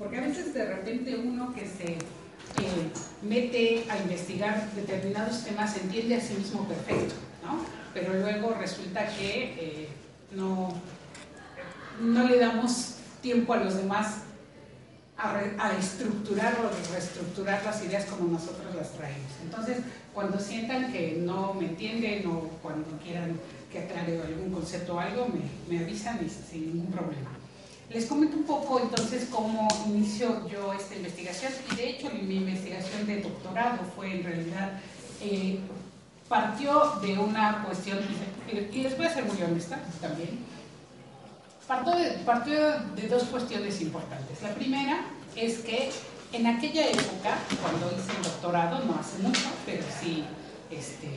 Porque a veces de repente uno que se eh, mete a investigar determinados temas entiende a sí mismo perfecto, ¿no? Pero luego resulta que eh, no, no le damos tiempo a los demás a estructurar o reestructurar las ideas como nosotros las traemos. Entonces, cuando sientan que no me entienden o cuando quieran que aclare algún concepto o algo, me, me avisan y sin ningún problema. Les comento un poco entonces cómo inicio yo esta investigación y de hecho mi investigación de doctorado fue en realidad, eh, partió de una cuestión, y les voy a ser muy honesta también, partió de, partió de dos cuestiones importantes. La primera es que en aquella época, cuando hice el doctorado, no hace mucho, pero sí, este,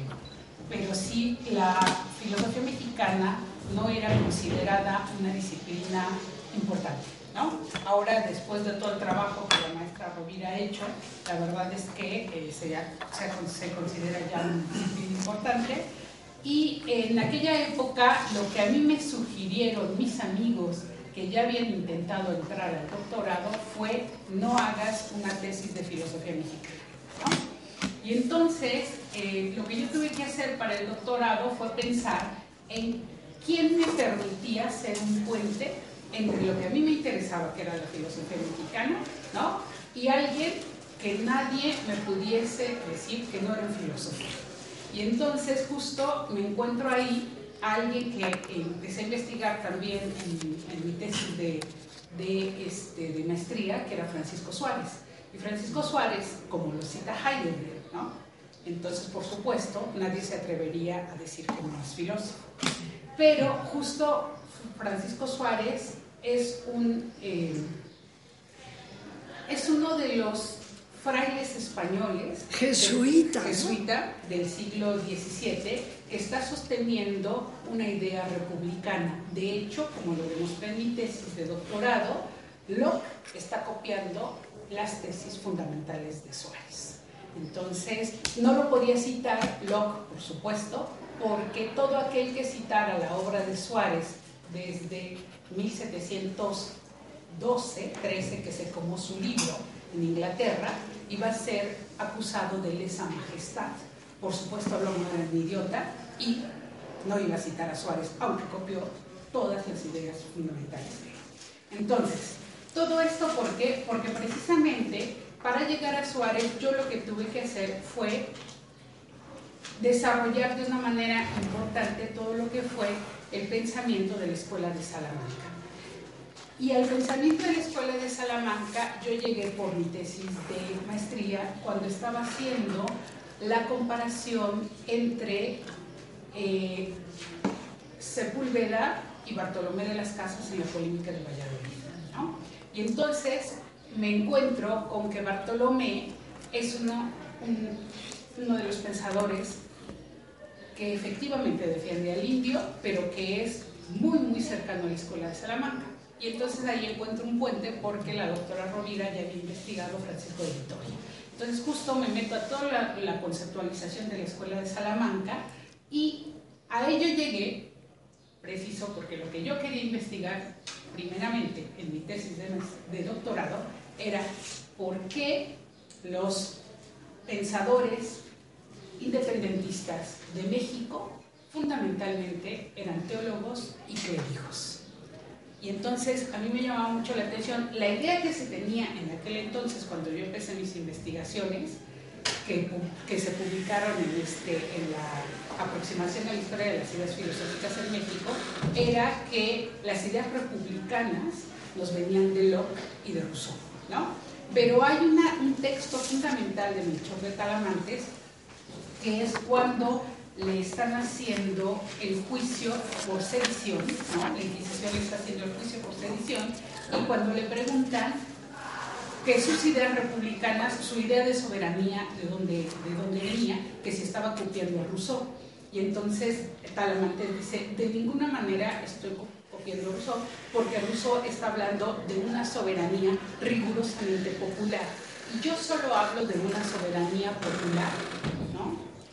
pero sí la filosofía mexicana no era considerada una disciplina importante. ¿no? Ahora, después de todo el trabajo que la maestra Rovira ha hecho, la verdad es que eh, se, se- se considera ya disciplina importante. Y en aquella época, lo que a mí me sugirieron mis amigos que ya habían intentado entrar al doctorado fue no hagas una tesis de filosofía mexicana. ¿no? Y entonces, eh, lo que yo tuve que hacer para el doctorado fue pensar en quién me permitía ser un puente entre lo que a mí me interesaba, que era la filosofía mexicana, ¿no? y alguien que nadie me pudiese decir que no era un filósofo. Y entonces justo me encuentro ahí a alguien que empecé a investigar también en, en mi tesis de, de, este, de maestría, que era Francisco Suárez. Y Francisco Suárez, como lo cita Heidegger, ¿no? entonces por supuesto nadie se atrevería a decir que no es filósofo. Pero justo Francisco Suárez es un... eh, es uno de los frailes españoles Jesuita, del, jesuita del siglo XVII que está sosteniendo una idea republicana. De hecho, como lo demostré en mi tesis de doctorado, Locke está copiando las tesis fundamentales de Suárez. Entonces, no lo podía citar Locke, por supuesto, porque todo aquel que citara la obra de Suárez desde 1712, 13, que se comó su libro en Inglaterra, iba a ser acusado de lesa majestad. Por supuesto, era un idiota y no iba a citar a Suárez, aunque copió todas las ideas fundamentales de él. Entonces, todo esto ¿por qué? Porque precisamente para llegar a Suárez yo lo que tuve que hacer fue desarrollar de una manera importante todo lo que fue el pensamiento de la Escuela de Salamanca. Y al pensamiento de la Escuela de Salamanca yo llegué por mi tesis de maestría cuando estaba haciendo la comparación entre eh, Sepúlveda y Bartolomé de las Casas en la polémica de Valladolid. ¿no? Y entonces me encuentro con que Bartolomé es uno, un- uno de los pensadores que efectivamente defiende al indio, pero que es muy, muy cercano a la escuela de Salamanca. Y entonces ahí encuentro un puente porque la doctora Rovira ya había investigado Francisco de Vitoria. Entonces justo me meto a toda la, la conceptualización de la escuela de Salamanca y a ello llegué preciso porque lo que yo quería investigar primeramente en mi tesis de, de doctorado era por qué los pensadores independentistas de México fundamentalmente eran teólogos y clérigos. Y entonces a mí me llamaba mucho la atención la idea que se tenía en aquel entonces cuando yo empecé mis investigaciones, que, que se publicaron en, este, en la aproximación a la historia de las ideas filosóficas en México, era que las ideas republicanas nos venían de Locke y de Rousseau. ¿no? Pero hay una- un texto fundamental de Melchor de Talamantes que es cuando le están haciendo el juicio por sedición, ¿no? la Inquisición le está haciendo el juicio por sedición, y cuando le preguntan que sus ideas republicanas, su idea de soberanía, de dónde, de dónde venía, que se estaba copiando a Rousseau. Y entonces Talamantes dice, de ninguna manera estoy copiando a Rousseau, porque Rousseau está hablando de una soberanía rigurosamente popular. Y yo solo hablo de una soberanía popular.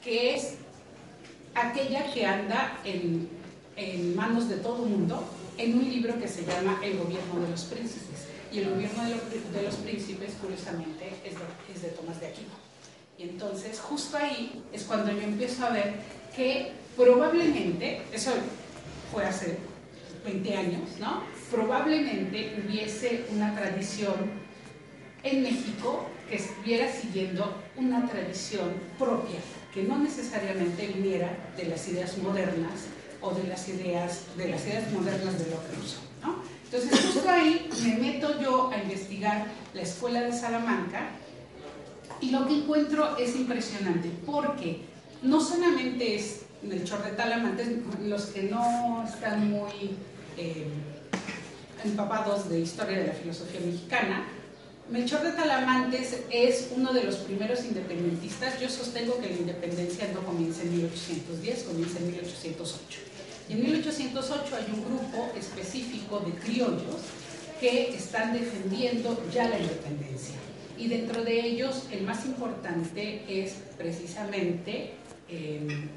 Que es aquella que anda en, manos de todo el mundo en un libro que se llama El gobierno de los príncipes. Y el gobierno de los, príncipes, curiosamente, es de, es Tomás de Aquino. Y entonces, justo ahí es cuando yo empiezo a ver que probablemente, eso fue hace 20 años, ¿no? Probablemente hubiese una tradición en México que estuviera siguiendo una tradición propia, que no necesariamente viniera de las ideas modernas o de las ideas, de las ideas modernas de lo que ¿no? Entonces, justo ahí me meto yo a investigar la escuela de Salamanca y lo que encuentro es impresionante, porque no solamente es Melchor de Talamantes, los que no están muy eh, empapados de historia de la filosofía mexicana, Melchor de Talamantes es uno de los primeros independentistas. Yo sostengo que la independencia no comienza en 1810, comienza en 1808. Y en 1808 hay un grupo específico de criollos que están defendiendo ya la independencia. Y dentro de ellos, el más importante es precisamente eh,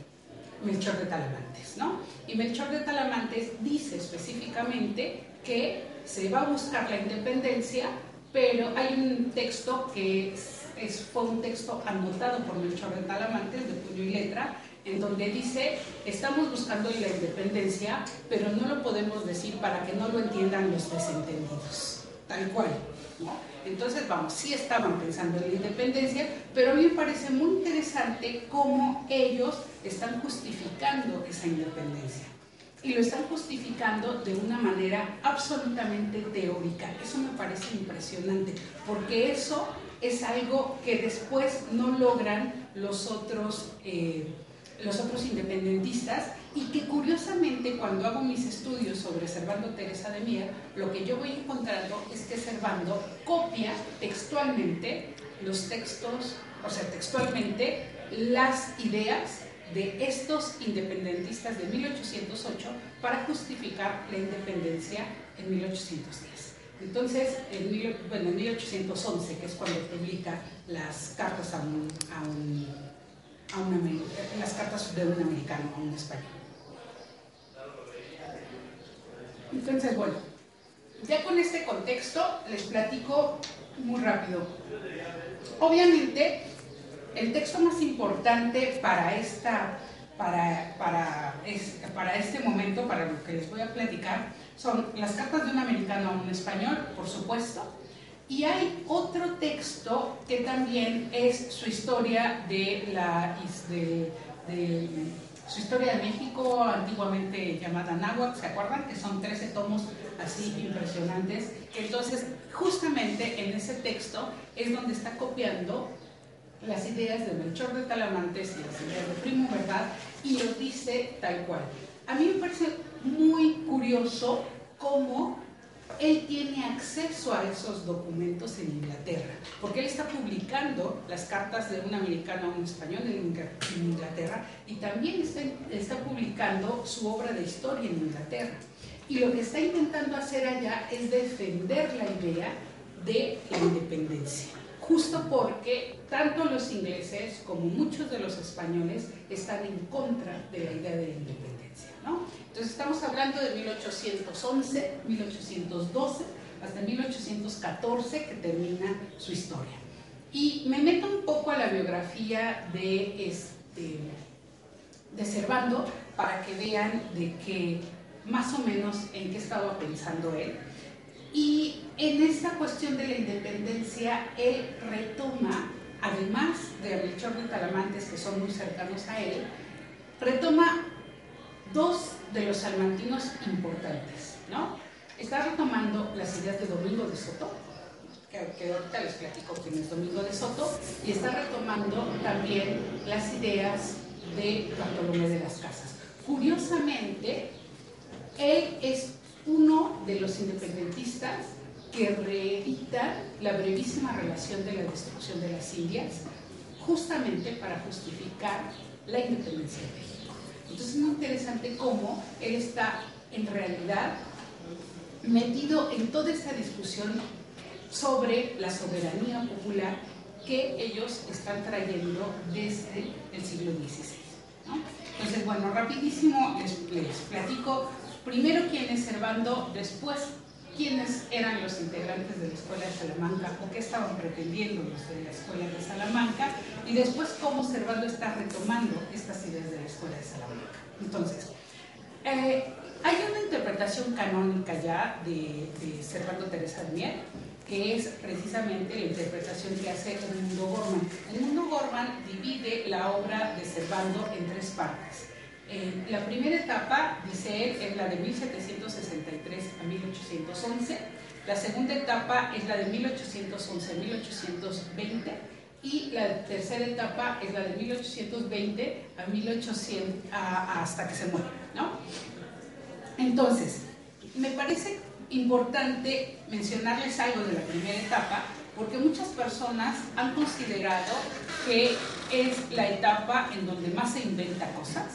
Melchor de Talamantes. ¿no? Y Melchor de Talamantes dice específicamente que se va a buscar la independencia pero hay un texto que es, fue un texto anotado por Melchor de Talamantes, de puño y letra, en donde dice, estamos buscando la independencia, pero no lo podemos decir para que no lo entiendan los desentendidos, tal cual. Entonces, vamos, sí estaban pensando en la independencia, pero a mí me parece muy interesante cómo ellos están justificando esa independencia y lo están justificando de una manera absolutamente teórica. Eso me parece impresionante, porque eso es algo que después no logran los otros, eh, los otros independentistas y que curiosamente cuando hago mis estudios sobre Servando Teresa de Mier, lo que yo voy encontrando es que Servando copia textualmente los textos, o sea, textualmente las ideas de estos independentistas de 1808 para justificar la independencia en 1810. Entonces, en, bueno, en 1811, que es cuando publica las cartas, a un, a un, a las cartas de un americano a un español. Entonces, bueno, ya con este contexto les platico muy rápido. Obviamente, el texto más importante para, esta, para, para, para este momento, para lo que les voy a platicar, son las cartas de un americano a un español, por supuesto, y hay otro texto que también es su historia de la de, su historia de México, antiguamente llamada Náhuatl, ¿se acuerdan? Que son 13 tomos así impresionantes. Entonces, justamente en ese texto es donde está copiando las ideas de Melchor de Talamantes y las ideas de Primo Verdad y lo dice tal cual. A mí me parece muy curioso cómo él tiene acceso a esos documentos en Inglaterra, porque él está publicando las cartas de un americano a un español en Inglaterra y también está publicando su obra de historia en Inglaterra. Y lo que está intentando hacer allá es defender la idea de la independencia justo porque tanto los ingleses como muchos de los españoles están en contra de la idea de la independencia. ¿no? Entonces estamos hablando de 1811, 1812, hasta 1814 que termina su historia. Y me meto un poco a la biografía de, este, de Servando para que vean de que más o menos en qué estaba pensando él. Y en esta cuestión de la independencia, él retoma, además de Melchor de Talamantes, que son muy cercanos a él, retoma dos de los salmantinos importantes, ¿no? Está retomando las ideas de Domingo de Soto, que, ahorita les platico quién es Domingo de Soto, y está retomando también las ideas de Bartolomé de las Casas. Curiosamente, él es uno de los independentistas que reedita la brevísima relación de la destrucción de las Indias, justamente para justificar la independencia de México. Entonces es muy interesante cómo él está en realidad metido en toda esta discusión sobre la soberanía popular que ellos están trayendo desde el siglo XVI. Entonces, bueno, rapidísimo les, les, platico primero quién es Servando, después quiénes eran los integrantes de la Escuela de Salamanca o qué estaban pretendiendo los de la Escuela de Salamanca y después cómo Servando está retomando estas ideas de la Escuela de Salamanca. Entonces, eh, hay una interpretación canónica ya de, de Teresa de Mier que es precisamente la interpretación que hace el mundo Gorman. El mundo Gorman divide la obra de Servando en tres partes. Eh, la primera etapa, dice él, es la de 1763 a 1811. La segunda etapa es la de 1811 a 1820. Y la tercera etapa es la de 1820 a 1800, hasta que se muere. Entonces, me parece importante mencionarles algo de la primera etapa, porque muchas personas han considerado que es la etapa en donde más se inventa cosas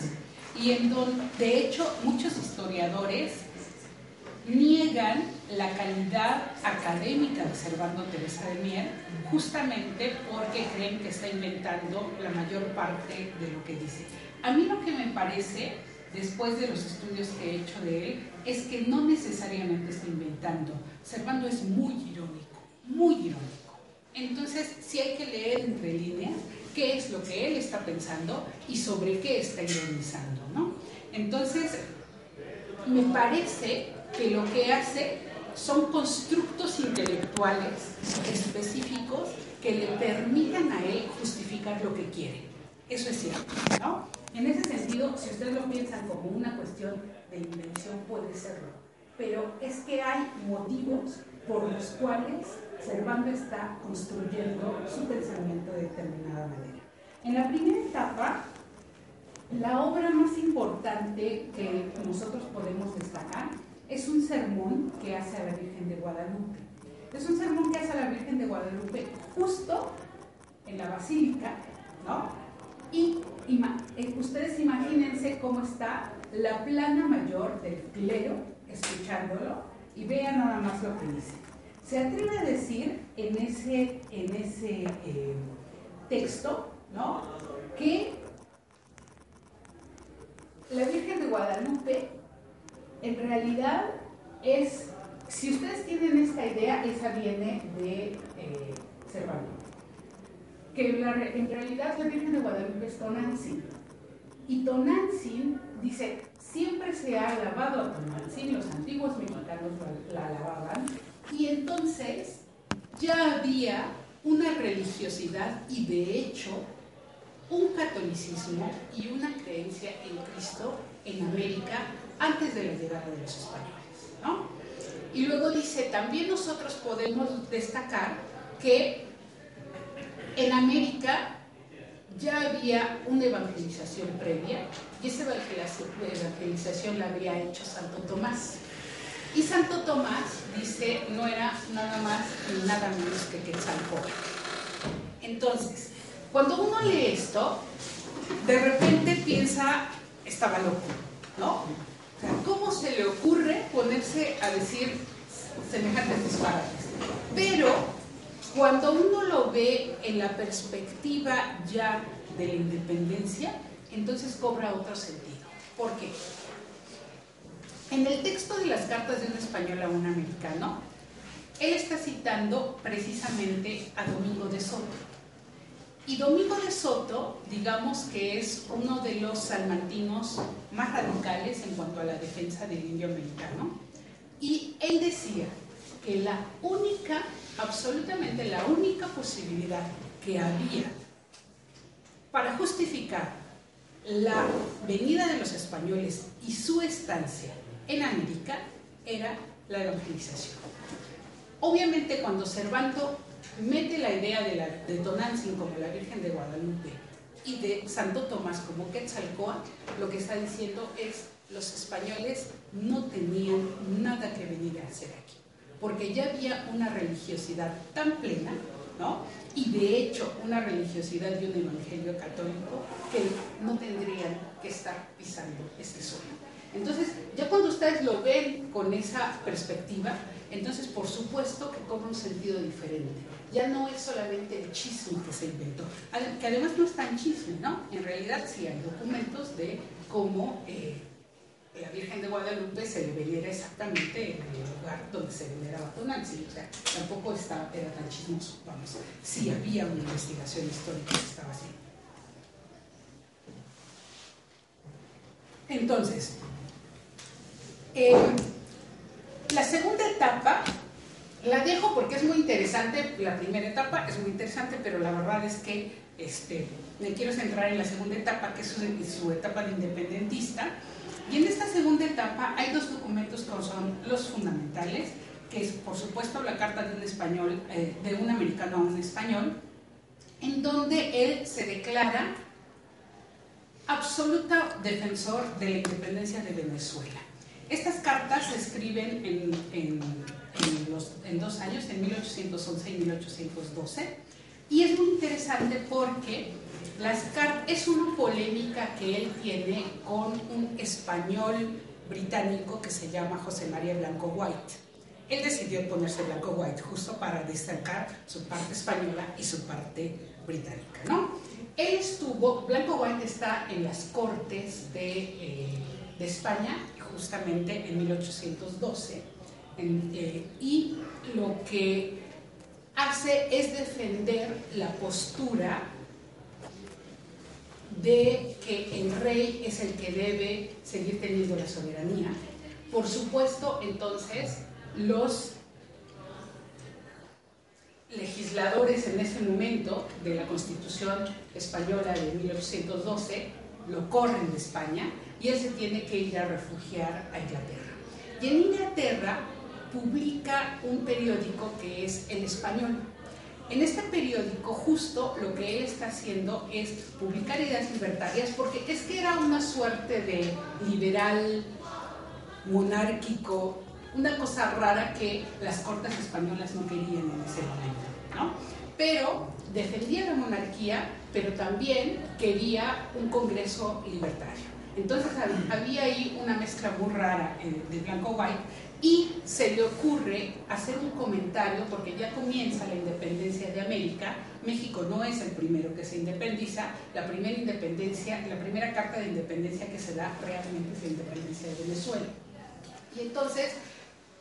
y en donde, de hecho, muchos historiadores niegan la calidad académica de Servando Teresa de Mier justamente porque creen que está inventando la mayor parte de lo que dice. A mí lo que me parece después de los estudios que he hecho de él, es que no necesariamente está inventando. Servando es muy irónico, muy irónico. Entonces, sí hay que leer entre líneas qué es lo que él está pensando y sobre qué está ironizando, Entonces, me parece que lo que hace son constructos intelectuales específicos que le permitan a él justificar lo que quiere. Eso es cierto, ¿no? En ese sentido, si ustedes lo piensan como una cuestión de invención, puede serlo. Pero es que hay motivos por los cuales Servando está construyendo su pensamiento de determinada manera. En la primera etapa, la obra más importante que nosotros podemos destacar es un sermón que hace a la Virgen de Guadalupe. Es un sermón que hace a la Virgen de Guadalupe justo en la basílica, ¿no? Y eh, ustedes imagínense cómo está la plana mayor del clero escuchándolo y vean nada más lo que dice. Se atreve a decir en ese, en ese eh, texto ¿no? que la Virgen de Guadalupe en realidad es, si ustedes tienen esta idea, esa viene de eh, Cervantes que en realidad la Virgen de Guadalupe es Tonantzin. Y Tonantzin dice, siempre se ha alabado a Tonantzin, los antiguos mexicanos la, alababan, y entonces ya había una religiosidad y de hecho un catolicismo y una creencia en Cristo en América antes de la llegada de los españoles. ¿no? Y luego dice, también nosotros podemos destacar que en América ya había una evangelización previa y esa evangelización la había hecho Santo Tomás. Y Santo Tomás dice, no era nada más ni nada menos que Quetzalcóatl. Entonces, cuando uno lee esto, de repente piensa, estaba loco, ¿no? ¿cómo se le ocurre ponerse a decir semejantes disparates? Pero cuando uno lo ve en la perspectiva ya de la independencia, entonces cobra otro sentido. ¿Por qué? En el texto de las cartas de un español a un americano, él está citando precisamente a Domingo de Soto. Y Domingo de Soto, digamos que es uno de los salmantinos más radicales en cuanto a la defensa del indio americano. Y él decía que la única absolutamente la única posibilidad que había para justificar la venida de los españoles y su estancia en América era la evangelización. Obviamente cuando Cervanto mete la idea de, la, de Tonantzin como la Virgen de Guadalupe y de Santo Tomás como Quetzalcoatl, lo que está diciendo es los españoles no tenían nada que venir a hacer aquí, porque ya había una religiosidad tan plena, ¿no? Y de hecho una religiosidad y un evangelio católico que no tendrían que estar pisando este suelo. Entonces, ya cuando ustedes lo ven con esa perspectiva, entonces por supuesto que cobra un sentido diferente. Ya no es solamente el chisme que se inventó, que además no es tan chisme, ¿no? En realidad sí hay documentos de cómo eh, la Virgen de Guadalupe se le venera exactamente en el lugar donde se veneraba Tonantzin, o sea, tampoco estaba, era tan chismoso, vamos, sí había una investigación histórica que estaba así. Entonces, la segunda etapa la dejo porque es muy interesante, la primera etapa es muy interesante, pero la verdad es que este, me quiero centrar en la segunda etapa, que es su, etapa de independentista. Y en esta segunda etapa hay dos documentos que son los fundamentales, que es por supuesto la carta de un español, eh, de un americano a un español, en donde él se declara absoluta defensor de la independencia de Venezuela. Estas cartas se escriben en, dos años, en 1811 y 1812, y es muy interesante porque las es una polémica que él tiene con un español británico que se llama José María Blanco White. Él decidió ponerse Blanco White justo para destacar su parte española y su parte británica. ¿no? Él estuvo, Blanco White está en las cortes de, eh, de España justamente en 1812, eh, y lo que hace es defender la postura de que el rey es el que debe seguir teniendo la soberanía. Por supuesto, entonces, los legisladores en ese momento de la Constitución española de 1812 lo corren de España y él se tiene que ir a refugiar a Inglaterra. Y en Inglaterra publica un periódico que es El Español. En este periódico justo lo que él está haciendo es publicar ideas libertarias porque es que era una suerte de liberal monárquico, una cosa rara que las cortes españolas no querían en ese momento, ¿no? Pero defendía la monarquía, pero también quería un congreso libertario. Entonces había ahí una mezcla muy rara eh, de blanco white y se le ocurre hacer un comentario porque ya comienza la independencia de América. México no es el primero que se independiza, la primera independencia, la primera carta de independencia que se da realmente es la independencia de Venezuela. Y entonces,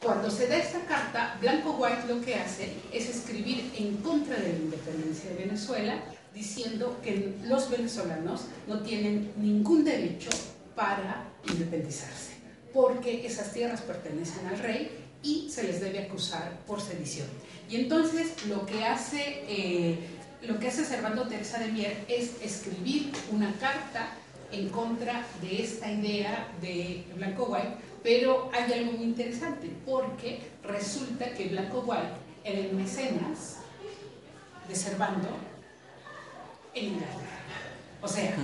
cuando se da esta carta, Blanco White lo que hace es escribir en contra de la independencia de Venezuela diciendo que los venezolanos no tienen ningún derecho para independizarse, porque esas tierras pertenecen al rey y se les debe acusar por sedición. Y entonces lo que hace, eh, lo que hace Servando Teresa de Mier es escribir una carta en contra de esta idea de Blanco White, pero hay algo muy interesante, porque resulta que Blanco White era el mecenas de Servando o sea,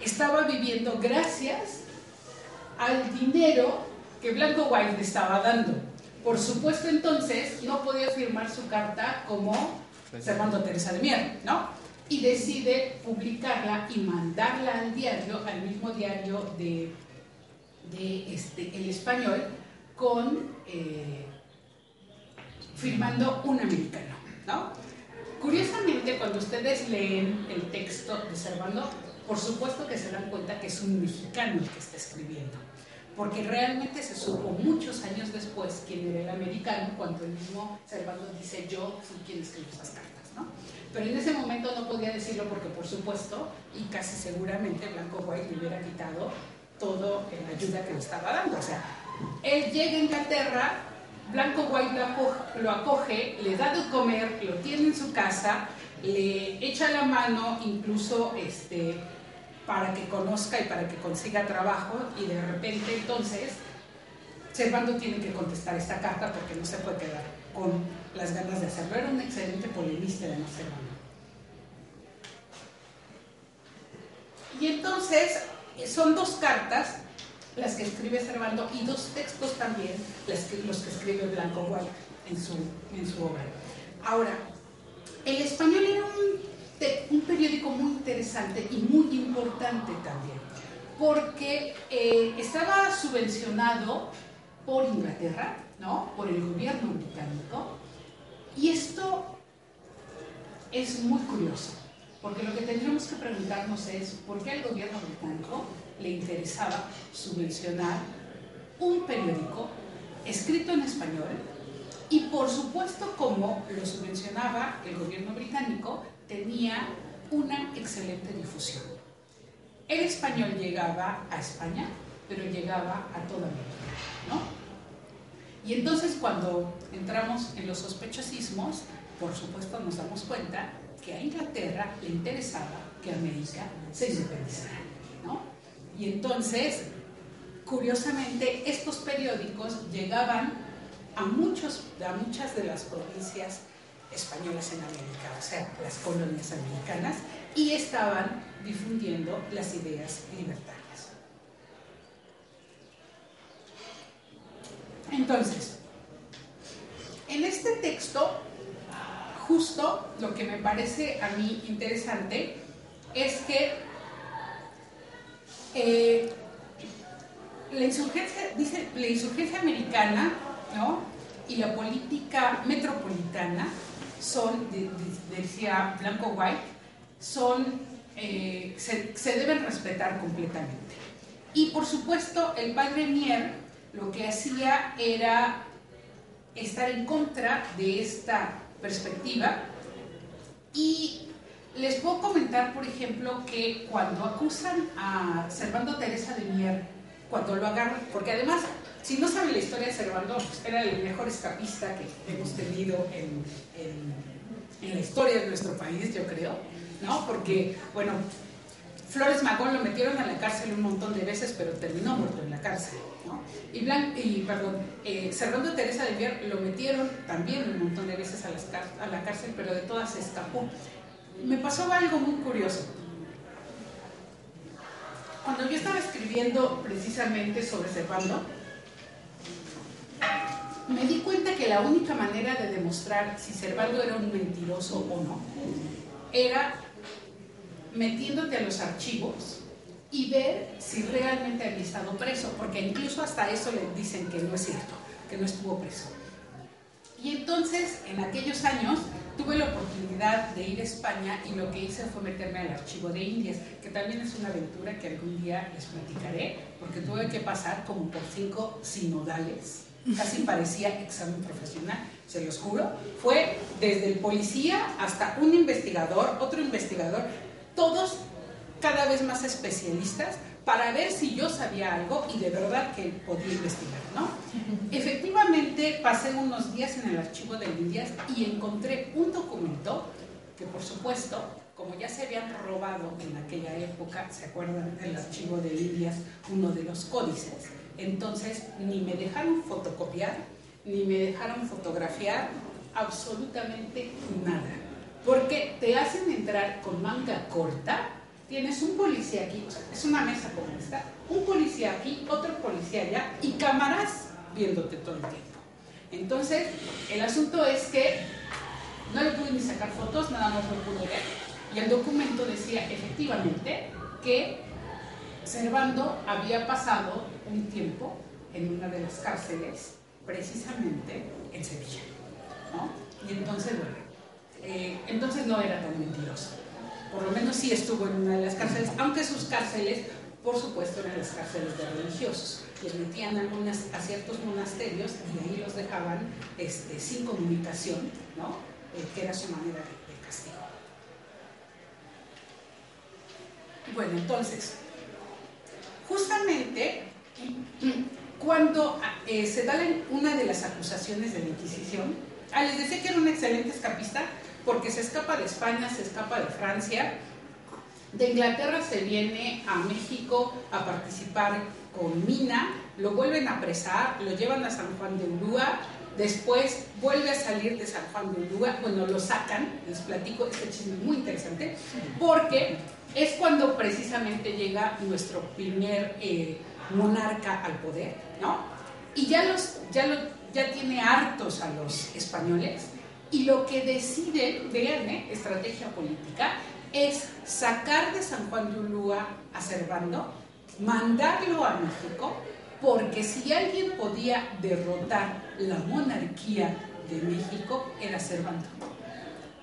estaba viviendo gracias al dinero que Blanco White le estaba dando. Por supuesto, entonces, no podía firmar su carta como Servando Teresa de Mier, ¿no? Y decide publicarla y mandarla al diario, al mismo diario de, este, El Español, con eh, firmando un americano, ¿no? Curiosamente, cuando ustedes leen el texto de Servando, por supuesto que se dan cuenta que es un mexicano el que está escribiendo, porque realmente se supo muchos años después quién era el americano, cuando el mismo Servando dice yo fui quien escribió esas cartas, ¿no? Pero en ese momento no podía decirlo porque, por supuesto, y casi seguramente Blanco White le hubiera quitado todo la ayuda que le estaba dando. O sea, él llega a Inglaterra, Blanco White lo acoge, le da de comer, lo tiene en su casa, le echa la mano incluso este, para que conozca y para que consiga trabajo y de repente entonces Servando tiene que contestar esta carta porque no se puede quedar con las ganas de hacerlo. Era un excelente polemista de Servando. Y entonces son dos cartas las que escribe Servando y dos textos también los que escribe Blanco White en su, en su obra. Ahora, el español era un, un periódico muy interesante y muy importante también, porque eh, estaba subvencionado por Inglaterra, ¿no? por el gobierno británico, y esto es muy curioso, porque lo que tendríamos que preguntarnos es por qué al gobierno británico le interesaba subvencionar un periódico escrito en español y por supuesto como lo subvencionaba el gobierno británico tenía una excelente difusión. El español llegaba a España, pero llegaba a toda América, ¿no? Y entonces cuando entramos en los sospechosismos, por supuesto nos damos cuenta que a Inglaterra le interesaba que América se independizara. Y entonces, curiosamente, estos periódicos llegaban a, muchos, a muchas de las provincias españolas en América, o sea, las colonias americanas, y estaban difundiendo las ideas libertarias. Entonces, en este texto justo lo que me parece a mí interesante es que eh, la insurgencia, dice, la insurgencia americana y la política metropolitana son, decía Blanco White, son, eh, se, se, deben respetar completamente. Y por supuesto, el padre Mier lo que hacía era estar en contra de esta perspectiva. Y les puedo comentar, por ejemplo, que cuando acusan a Servando Teresa de Mier, cuando lo agarran, porque además, si no saben la historia de Servando, pues, era el mejor escapista que hemos tenido en, en, la historia de nuestro país, yo creo, ¿no? Porque, bueno, Flores Magón lo metieron a la cárcel un montón de veces, pero terminó muerto en la cárcel. Blanc, y perdón, eh, Servando Teresa de Mier lo metieron también un montón de veces a, la cárcel, pero de todas escapó. Me pasó algo muy curioso. Cuando yo estaba escribiendo precisamente sobre Servando, me di cuenta que la única manera de demostrar si Servando era un mentiroso o no era metiéndote a los archivos y ver si realmente había estado preso, porque incluso hasta eso le dicen que no es cierto, que no estuvo preso. Y entonces, en aquellos años, tuve la oportunidad de ir a España y lo que hice fue meterme al archivo de Indias, que también es una aventura que algún día les platicaré, porque tuve que pasar como por cinco sinodales, casi parecía examen profesional, se los juro. Fue desde el policía hasta un investigador, otro investigador, todos cada vez más especialistas para ver si yo sabía algo y de verdad que podía investigar, ¿no? Efectivamente, pasé unos días en el archivo de Indias y encontré un documento que, por supuesto, como ya se habían robado en aquella época, ¿se acuerdan del archivo de Indias, uno de los códices? Entonces, ni me dejaron fotocopiar, ni me dejaron fotografiar absolutamente nada porque te hacen entrar con manga corta, tienes un policía aquí, es una mesa como esta, un policía aquí, otro policía allá y cámaras viéndote todo el tiempo. Entonces, el asunto es que no le pude ni sacar fotos, nada más lo pude ver. Y el documento decía efectivamente que Servando había pasado un tiempo en una de las cárceles, precisamente en Sevilla. ¿no? Y entonces, bueno, eh, entonces no era tan mentiroso. Por lo menos sí estuvo en una de las cárceles, aunque sus cárceles, por supuesto, eran las cárceles de religiosos. Les metían a ciertos monasterios y ahí los dejaban este, sin comunicación, ¿no? Eh, que era su manera de, castigo. Bueno, entonces, justamente cuando eh, se da una de las acusaciones de la Inquisición, ah, les decía que era un excelente escapista, porque se escapa de España, se escapa de Francia, de Inglaterra se viene a México a participar con Mina, lo vuelven a apresar, lo llevan a San Juan de Ulúa, Después vuelve a salir de San Juan de Ulúa, bueno, lo sacan, les platico este chisme muy interesante, porque es cuando precisamente llega nuestro primer eh, monarca al poder, ¿no? Y ya, los, ya, lo, ya tiene hartos a los españoles, y lo que decide, vean, ¿eh? estrategia política, es sacar de San Juan de Ulúa a Servando, mandarlo a México, porque si alguien podía derrotar la monarquía de México, era Servando.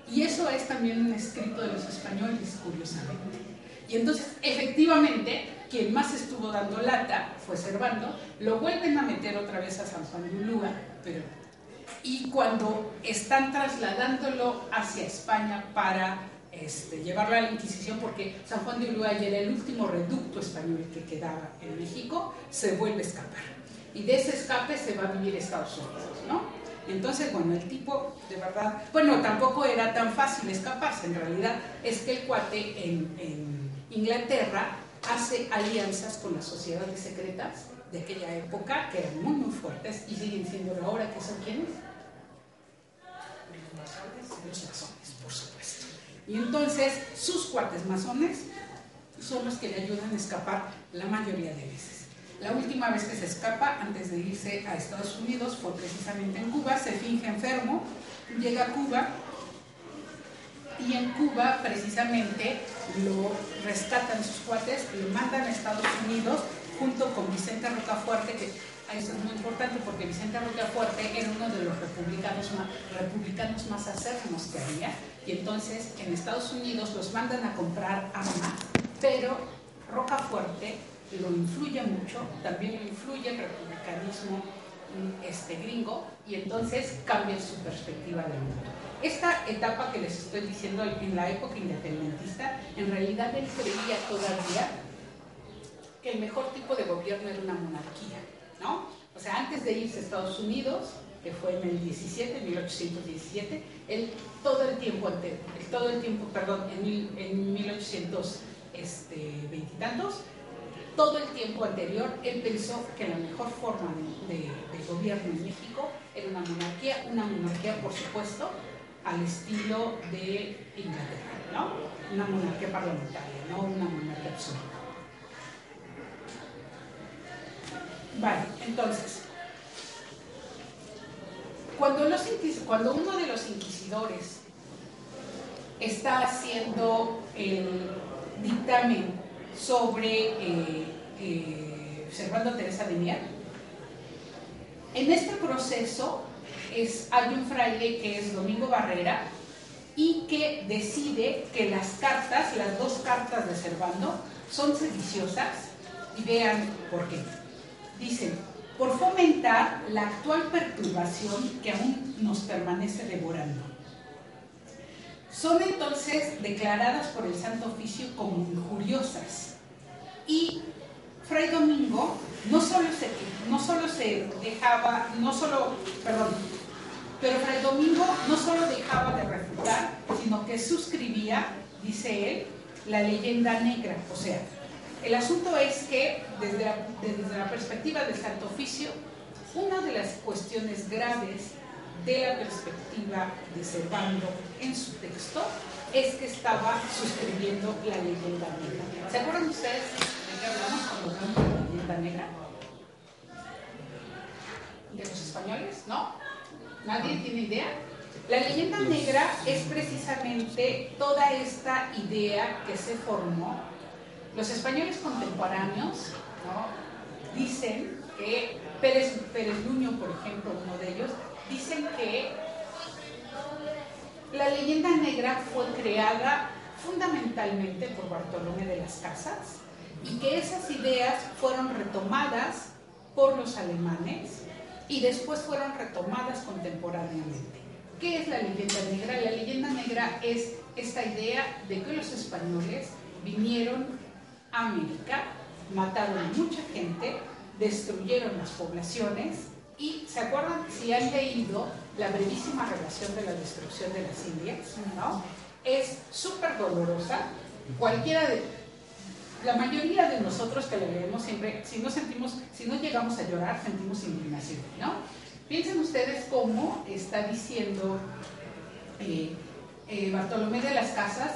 Y eso es también un escrito de los españoles, curiosamente. Y entonces, efectivamente, quien más estuvo dando lata fue Servando, lo vuelven a meter otra vez a San Juan de Ulúa, pero y cuando están trasladándolo hacia España para este, llevarlo a la Inquisición, porque San Juan de Ulúa era el último reducto español que quedaba en México, se vuelve a escapar. Y de ese escape se va a vivir Estados Unidos, ¿no? Entonces, bueno, el tipo, de verdad, bueno, tampoco era tan fácil escaparse, en realidad es que el cuate en, en Inglaterra hace alianzas con las sociedades secretas de aquella época, que eran muy, muy fuertes y siguen siendo ahora, que son quienes? Los masones, por supuesto. Y entonces sus cuates masones son los que le ayudan a escapar la mayoría de veces. La última vez que se escapa, antes de irse a Estados Unidos, fue precisamente en Cuba, se finge enfermo, llega a Cuba y en Cuba precisamente lo rescatan sus cuates, lo mandan a Estados Unidos junto con Vicente Rocafuerte, que eso es muy importante porque Vicente Rocafuerte era uno de los republicanos más, republicanos acérrimos que había, y entonces en Estados Unidos los mandan a comprar armas, pero Rocafuerte lo influye mucho, también lo influye el republicanismo este, gringo, y entonces cambia su perspectiva del mundo. Esta etapa que les estoy diciendo en la época independentista, en realidad él creía todavía que el mejor tipo de gobierno era una monarquía, ¿no? O sea, antes de irse a Estados Unidos, que fue en el 17, 1817, él todo el tiempo, todo el tiempo, perdón, en, en 1820 este, tantos, todo el tiempo anterior, él pensó que la mejor forma de, de, gobierno en México era una monarquía, una monarquía, por supuesto, al estilo de Inglaterra, ¿no? Una monarquía parlamentaria, no una monarquía absoluta. Vale, entonces, cuando, uno de los inquisidores está haciendo el dictamen sobre eh, eh, Servando Teresa de Mier, en este proceso es, hay un fraile que es Domingo Barrera y que decide que las cartas, las dos cartas de Servando, son sediciosas y vean por qué. Dicen, por fomentar la actual perturbación que aún nos permanece devorando. Son entonces declaradas por el Santo Oficio como injuriosas. Y Fray Domingo no solo se, no solo se dejaba, no solo, perdón, pero Fray Domingo no solo dejaba de refutar, sino que suscribía, dice él, la leyenda negra, o sea, el asunto es que desde la, perspectiva del Santo Oficio, una de las cuestiones graves de la perspectiva de Servando en su texto es que estaba suscribiendo la leyenda negra. ¿Se acuerdan ustedes de qué hablamos cuando hablamos de la leyenda negra? ¿De los españoles? ¿No? ¿Nadie tiene idea? La leyenda negra es precisamente toda esta idea que se formó los españoles contemporáneos dicen que, Pérez, Pérez Luño, por ejemplo, uno de ellos, dicen que la leyenda negra fue creada fundamentalmente por Bartolomé de las Casas y que esas ideas fueron retomadas por los alemanes y después fueron retomadas contemporáneamente. ¿Qué es la leyenda negra? La leyenda negra es esta idea de que los españoles vinieron América, mataron a mucha gente, destruyeron las poblaciones y, ¿se acuerdan? Si han leído la brevísima relación de la destrucción de las Indias, ¿no? Es súper dolorosa. Cualquiera de, la mayoría de nosotros que la leemos siempre, si no sentimos, si no llegamos a llorar, sentimos indignación, ¿no? Piensen ustedes cómo está diciendo eh, eh, Bartolomé de las Casas,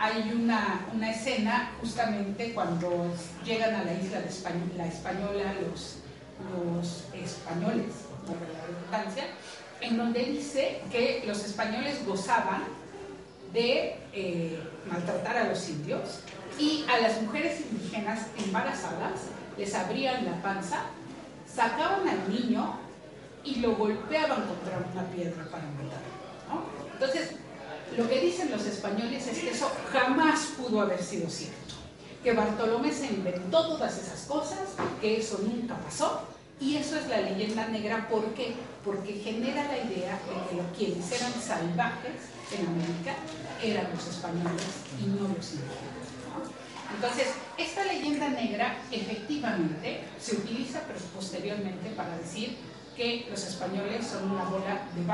hay una, una, escena justamente cuando llegan a la isla de la Española los, los españoles, por la redundancia, en donde dice que los españoles gozaban de eh, maltratar a los indios y a las mujeres indígenas embarazadas les abrían la panza, sacaban al niño y lo golpeaban contra una piedra para matarlo. Entonces, lo que dicen los españoles es que eso jamás pudo haber sido cierto, que Bartolomé se inventó todas esas cosas, que eso nunca pasó, y eso es la leyenda negra, ¿por qué? Porque genera la idea de que quienes eran salvajes en América eran los españoles y no los indígenas. Entonces, esta leyenda negra efectivamente se utiliza posteriormente para decir que los españoles son una bola de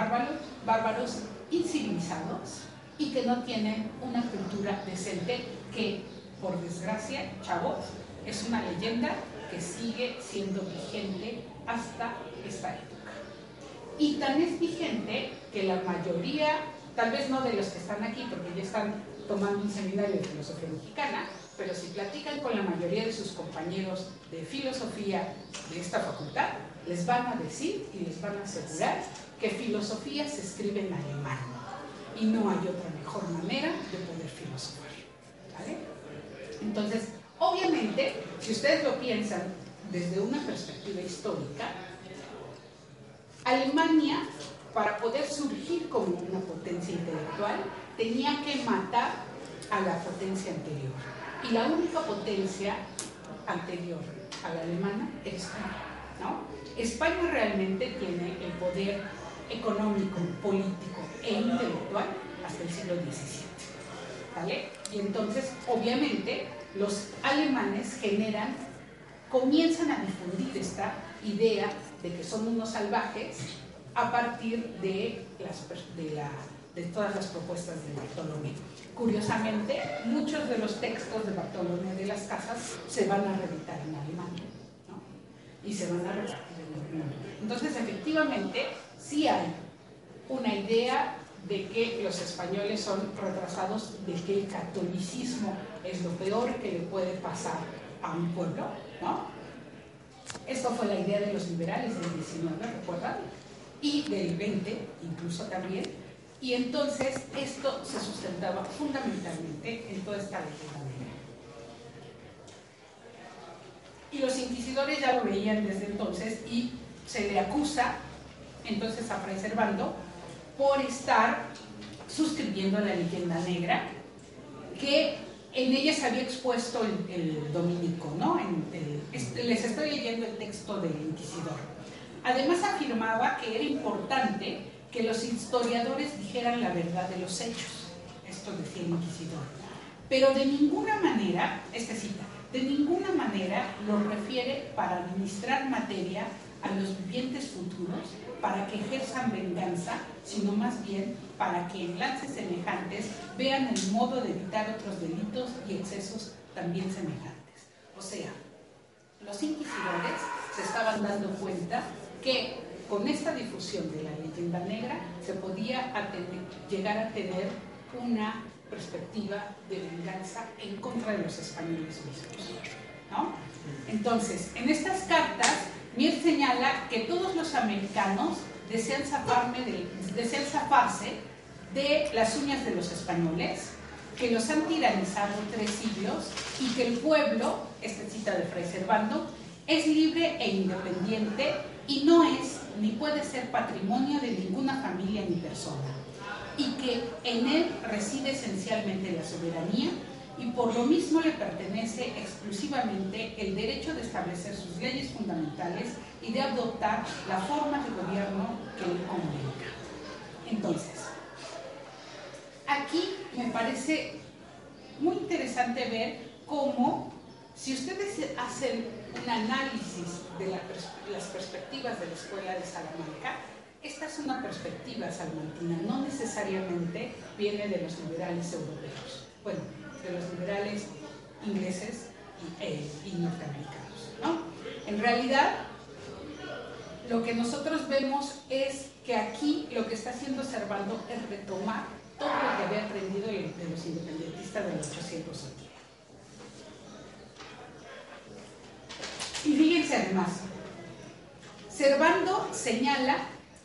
bárbaros incivilizados y que no tienen una cultura decente que, por desgracia, chavos, es una leyenda que sigue siendo vigente hasta esta época. Y tan es vigente que la mayoría, tal vez no de los que están aquí, porque ya están tomando un seminario de filosofía mexicana, pero si platican con la mayoría de sus compañeros de filosofía de esta facultad, les van a decir y les van a asegurar que filosofía se escribe en alemán y no hay otra mejor manera de poder filosofar. ¿vale? Entonces, obviamente, si ustedes lo piensan desde una perspectiva histórica, Alemania, para poder surgir como una potencia intelectual, tenía que matar a la potencia anterior. Y la única potencia anterior a la alemana era España. ¿no? España realmente tiene el poder económico, político e intelectual hasta el siglo XVII. ¿vale? Y entonces, obviamente, los alemanes generan, comienzan a difundir esta idea de que son unos salvajes a partir de, las, de, la, de todas las propuestas de Bartolomé. Curiosamente, muchos de los textos de Bartolomé de las Casas se van a reeditar en Alemania ¿no? y se van a repartir en el mundo. Entonces, efectivamente, sí hay una idea de que los españoles son retrasados, de que el catolicismo es lo peor que le puede pasar a un pueblo, ¿no? Esto fue la idea de los liberales del 19, ¿recuerdan? Y del 20 incluso también, y entonces esto se sustentaba fundamentalmente en toda esta leyenda. Y los inquisidores ya lo veían desde entonces y se le acusa entonces a Fray Servando por estar suscribiendo a la leyenda negra que en ella se había expuesto el, dominico, ¿no? les estoy leyendo el texto del inquisidor. Además afirmaba que era importante que los historiadores dijeran la verdad de los hechos. Esto decía el inquisidor. Pero de ninguna manera, esta cita, de ninguna manera lo refiere para administrar materia a los vivientes futuros para que ejerzan venganza, sino más bien para que en lances semejantes vean el modo de evitar otros delitos y excesos también semejantes. O sea, los inquisidores se estaban dando cuenta que con esta difusión de la leyenda negra se podía llegar a tener una perspectiva de venganza en contra de los españoles mismos. Entonces, en estas cartas, Mier señala que todos los americanos desean, desean zafarse de las uñas de los españoles, que los han tiranizado tres siglos y que el pueblo, esta cita de Fray Servando, es libre e independiente y no es ni puede ser patrimonio de ninguna familia ni persona, y que en él reside esencialmente la soberanía y por lo mismo le pertenece exclusivamente el derecho de establecer sus leyes fundamentales y de adoptar la forma de gobierno que le convenga. Entonces, aquí me parece muy interesante ver cómo, si ustedes hacen un análisis de las perspectivas de la Escuela de Salamanca, esta es una perspectiva salmantina, no necesariamente viene de los liberales europeos, bueno, de los liberales ingleses y, eh, norteamericanos. ¿no? En realidad, lo que nosotros vemos es que aquí lo que está haciendo Servando es retomar todo lo que había aprendido de los independentistas de los 800 Y fíjense además, Servando señala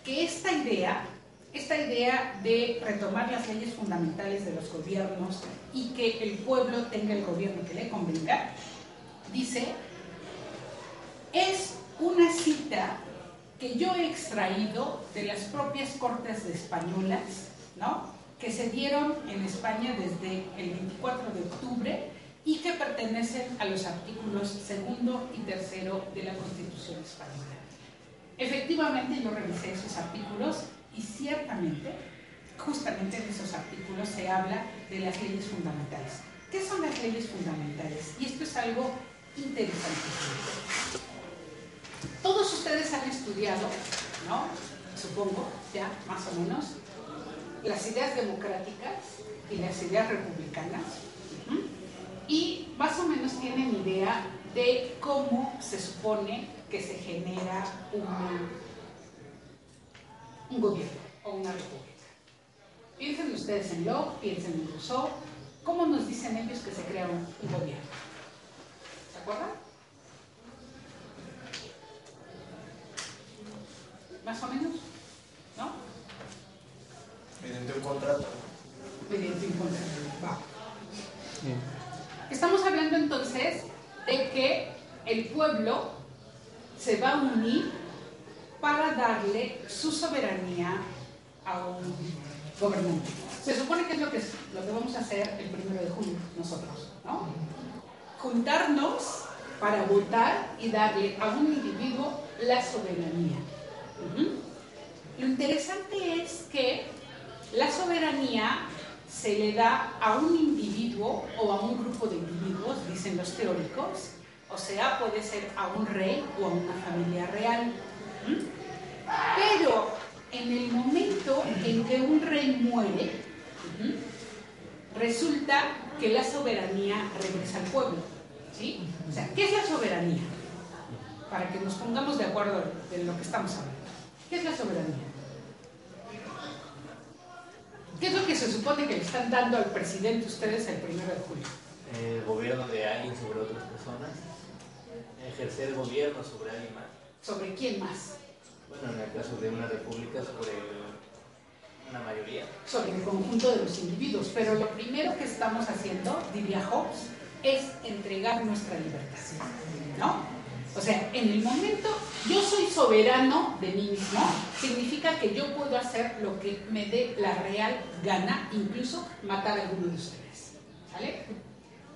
que esta idea, esta idea de retomar las leyes fundamentales de los gobiernos y que el pueblo tenga el gobierno que le convenga, dice, es una cita que yo he extraído de las propias cortes españolas, ¿no? que se dieron en España desde el 24 de octubre y que pertenecen a los artículos segundo y tercero de la Constitución española. Efectivamente, yo revisé esos artículos y ciertamente, justamente en esos artículos se habla de las leyes fundamentales. ¿Qué son las leyes fundamentales? Y esto es algo interesante. Todos ustedes han estudiado, ¿no? Supongo, ya, más o menos, las ideas democráticas y las ideas republicanas. Y más o menos tienen idea de cómo se supone que se genera un, un gobierno o una república. Piensen ustedes en Locke, piensen en Rousseau, ¿cómo nos dicen ellos que se crea un gobierno? ¿Se acuerdan? más o menos, ¿no? Mediante un contrato. Mediante un contrato, va. Estamos hablando entonces de que el pueblo se va a unir para darle su soberanía a un gobernante. Se supone que es lo que, lo que vamos a hacer el primero de junio nosotros, ¿no? Juntarnos para votar y darle a un individuo la soberanía. Lo interesante es que la soberanía se le da a un individuo o a un grupo de individuos, dicen los teóricos, o sea, puede ser a un rey o a una familia real. Pero en el momento en que un rey muere, resulta que la soberanía regresa al pueblo. ¿sí? O sea, ¿qué es la soberanía? Para que nos pongamos de acuerdo en lo que estamos hablando. ¿Qué es la soberanía? ¿Qué es lo que se supone que le están dando al presidente ustedes el primero de julio? El gobierno de alguien sobre otras personas. Ejercer gobierno sobre alguien más. ¿Sobre quién más? Bueno, en el caso de una república, sobre una mayoría. Sobre el conjunto de los individuos. Pero lo primero que estamos haciendo, diría Hobbes, es entregar nuestra libertad. ¿No? O sea, en el momento yo soy soberano de mí mismo, significa que yo puedo hacer lo que me dé la real gana, incluso matar a alguno de ustedes. ¿Sale?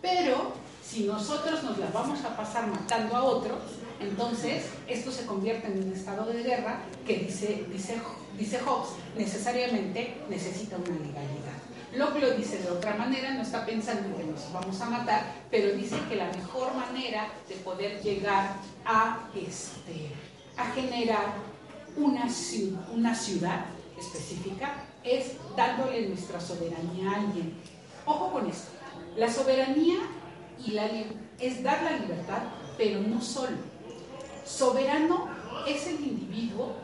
Pero si nosotros nos la vamos a pasar matando a otros, entonces esto se convierte en un estado de guerra que dice, dice, dice Hobbes, necesariamente necesita una legalidad. Locke lo dice de otra manera, no está pensando que nos vamos a matar, pero dice que la mejor manera de poder llegar a, este, a generar una, una ciudad específica es dándole nuestra soberanía a alguien. Ojo con esto, la soberanía y la, es dar la libertad, pero no solo. Soberano es el individuo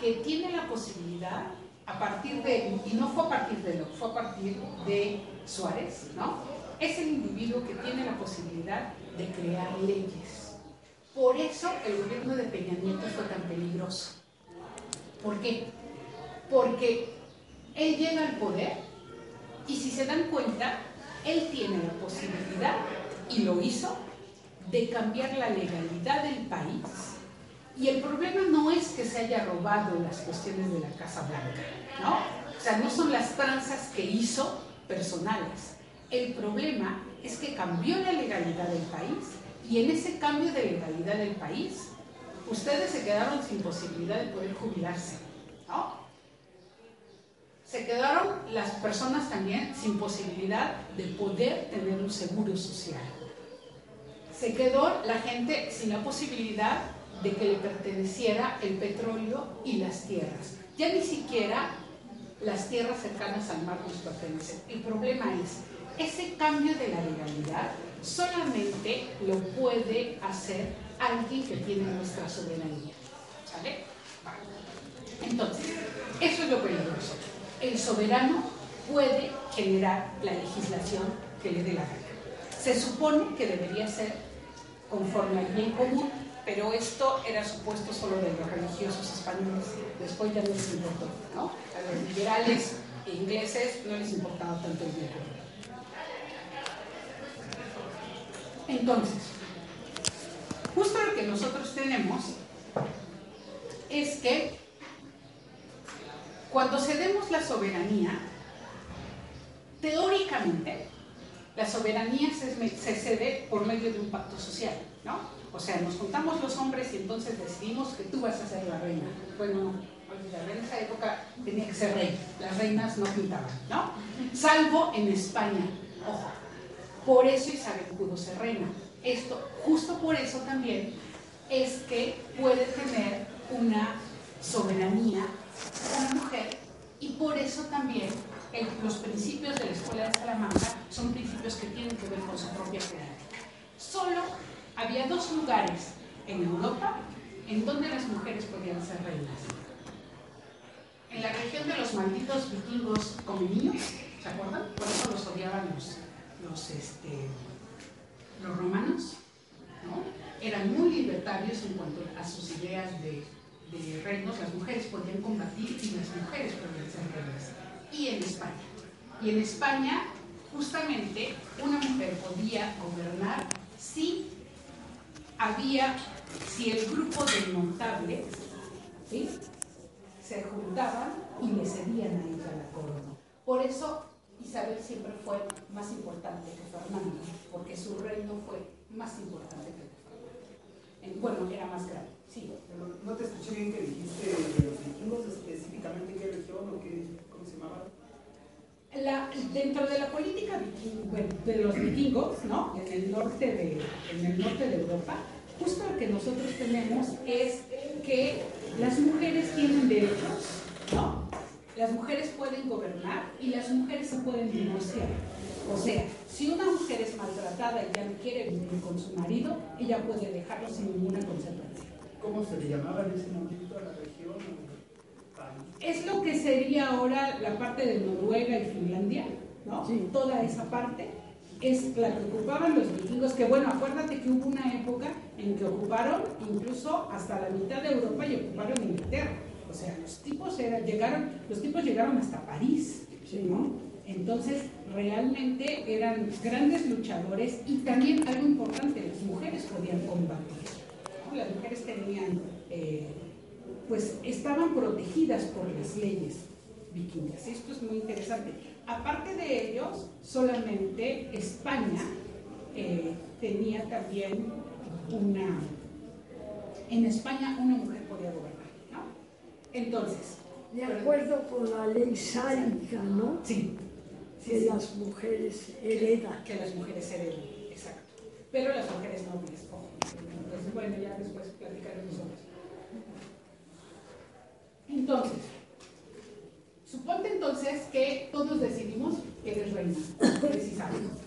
que tiene la posibilidad a partir de, y no fue a partir de lo, fue a partir de Suárez, ¿no? Es el individuo que tiene la posibilidad de crear leyes. Por eso el gobierno de Peña Nieto fue tan peligroso. ¿Por qué? Porque él llega al poder y si se dan cuenta, él tiene la posibilidad, y lo hizo, de cambiar la legalidad del país y el problema no es que se haya robado las cuestiones de la Casa Blanca, ¿no? O sea, no son las tranzas que hizo personales. El problema es que cambió la legalidad del país y en ese cambio de legalidad del país, ustedes se quedaron sin posibilidad de poder jubilarse, ¿no? Se quedaron las personas también sin posibilidad de poder tener un seguro social. Se quedó la gente sin la posibilidad de que le perteneciera el petróleo y las tierras. Ya ni siquiera las tierras cercanas al mar nos pertenecen. El problema es, ese cambio de la legalidad solamente lo puede hacer alguien que tiene nuestra soberanía. ¿Sale? Entonces, eso es lo peligroso. El soberano puede generar la legislación que le dé la gana. Se supone que debería ser conforme al bien común, pero esto era supuesto solo de los religiosos españoles, después ya no les importó, ¿no? A los liberales ingleses no les importaba tanto el bien común. Entonces, justo lo que nosotros tenemos es que cuando cedemos la soberanía, teóricamente, la soberanía se, cede por medio de un pacto social, ¿no? O sea, nos juntamos los hombres y entonces decidimos que tú vas a ser la reina. Bueno, no, en esa época tenía que ser rey, las reinas no pintaban, ¿no? Salvo en España, ojo. Por eso Isabel pudo ser reina. Esto, justo por eso también, es que puede tener una soberanía una mujer y por eso también los principios de la Escuela de Salamanca son principios que tienen que ver con su propia jerarquía. Solo había dos lugares en Europa en donde las mujeres podían ser reinas. En la región de los malditos vikingos como niños, ¿se acuerdan? Por eso los odiaban los, los, este, los romanos, ¿no? Eran muy libertarios en cuanto a sus ideas de de reinos, las mujeres podían combatir y las mujeres podían ser reinas. Y en España. Y en España, justamente, una mujer podía gobernar si había, si el grupo de notables se juntaban y le cedían a ella la corona. Por eso Isabel siempre fue más importante que Fernando, porque su reino fue más importante que Fernando. Bueno, era más grande. Sí. Pero no te escuché bien que dijiste los vikingos, específicamente qué región o qué. Dentro de la política de los vikingos, ¿no? En el norte de, en el norte de Europa, justo lo que nosotros tenemos es que las mujeres tienen derechos, ¿no? Las mujeres pueden gobernar y las mujeres se pueden divorciar. O sea, si una mujer es maltratada y ya no quiere vivir con su marido, ella puede dejarlo sin ninguna consecuencia. ¿Cómo se le llamaba en ese momento a la región? Es lo que sería ahora la parte de Noruega y Finlandia, ¿no? Toda esa parte es la que ocupaban los vikingos, que bueno, acuérdate que hubo una época en que ocuparon incluso hasta la mitad de Europa y ocuparon Inglaterra. O sea, los tipos llegaron, los tipos llegaron hasta París, ¿no? Entonces, realmente eran grandes luchadores y también algo importante, las mujeres podían combatir las mujeres tenían, eh, pues estaban protegidas por las leyes vikingas. Esto es muy interesante. Aparte de ellos, solamente España eh, tenía también una, en España una mujer podía gobernar, ¿no? Entonces. De acuerdo con la ley sálica, ¿no? Sí. que las mujeres heredan. Que las mujeres heredan, exacto. Pero las mujeres nobles, bueno, ya después platicaremos sobre. Entonces, suponte entonces que todos decidimos que eres reina, precisamente.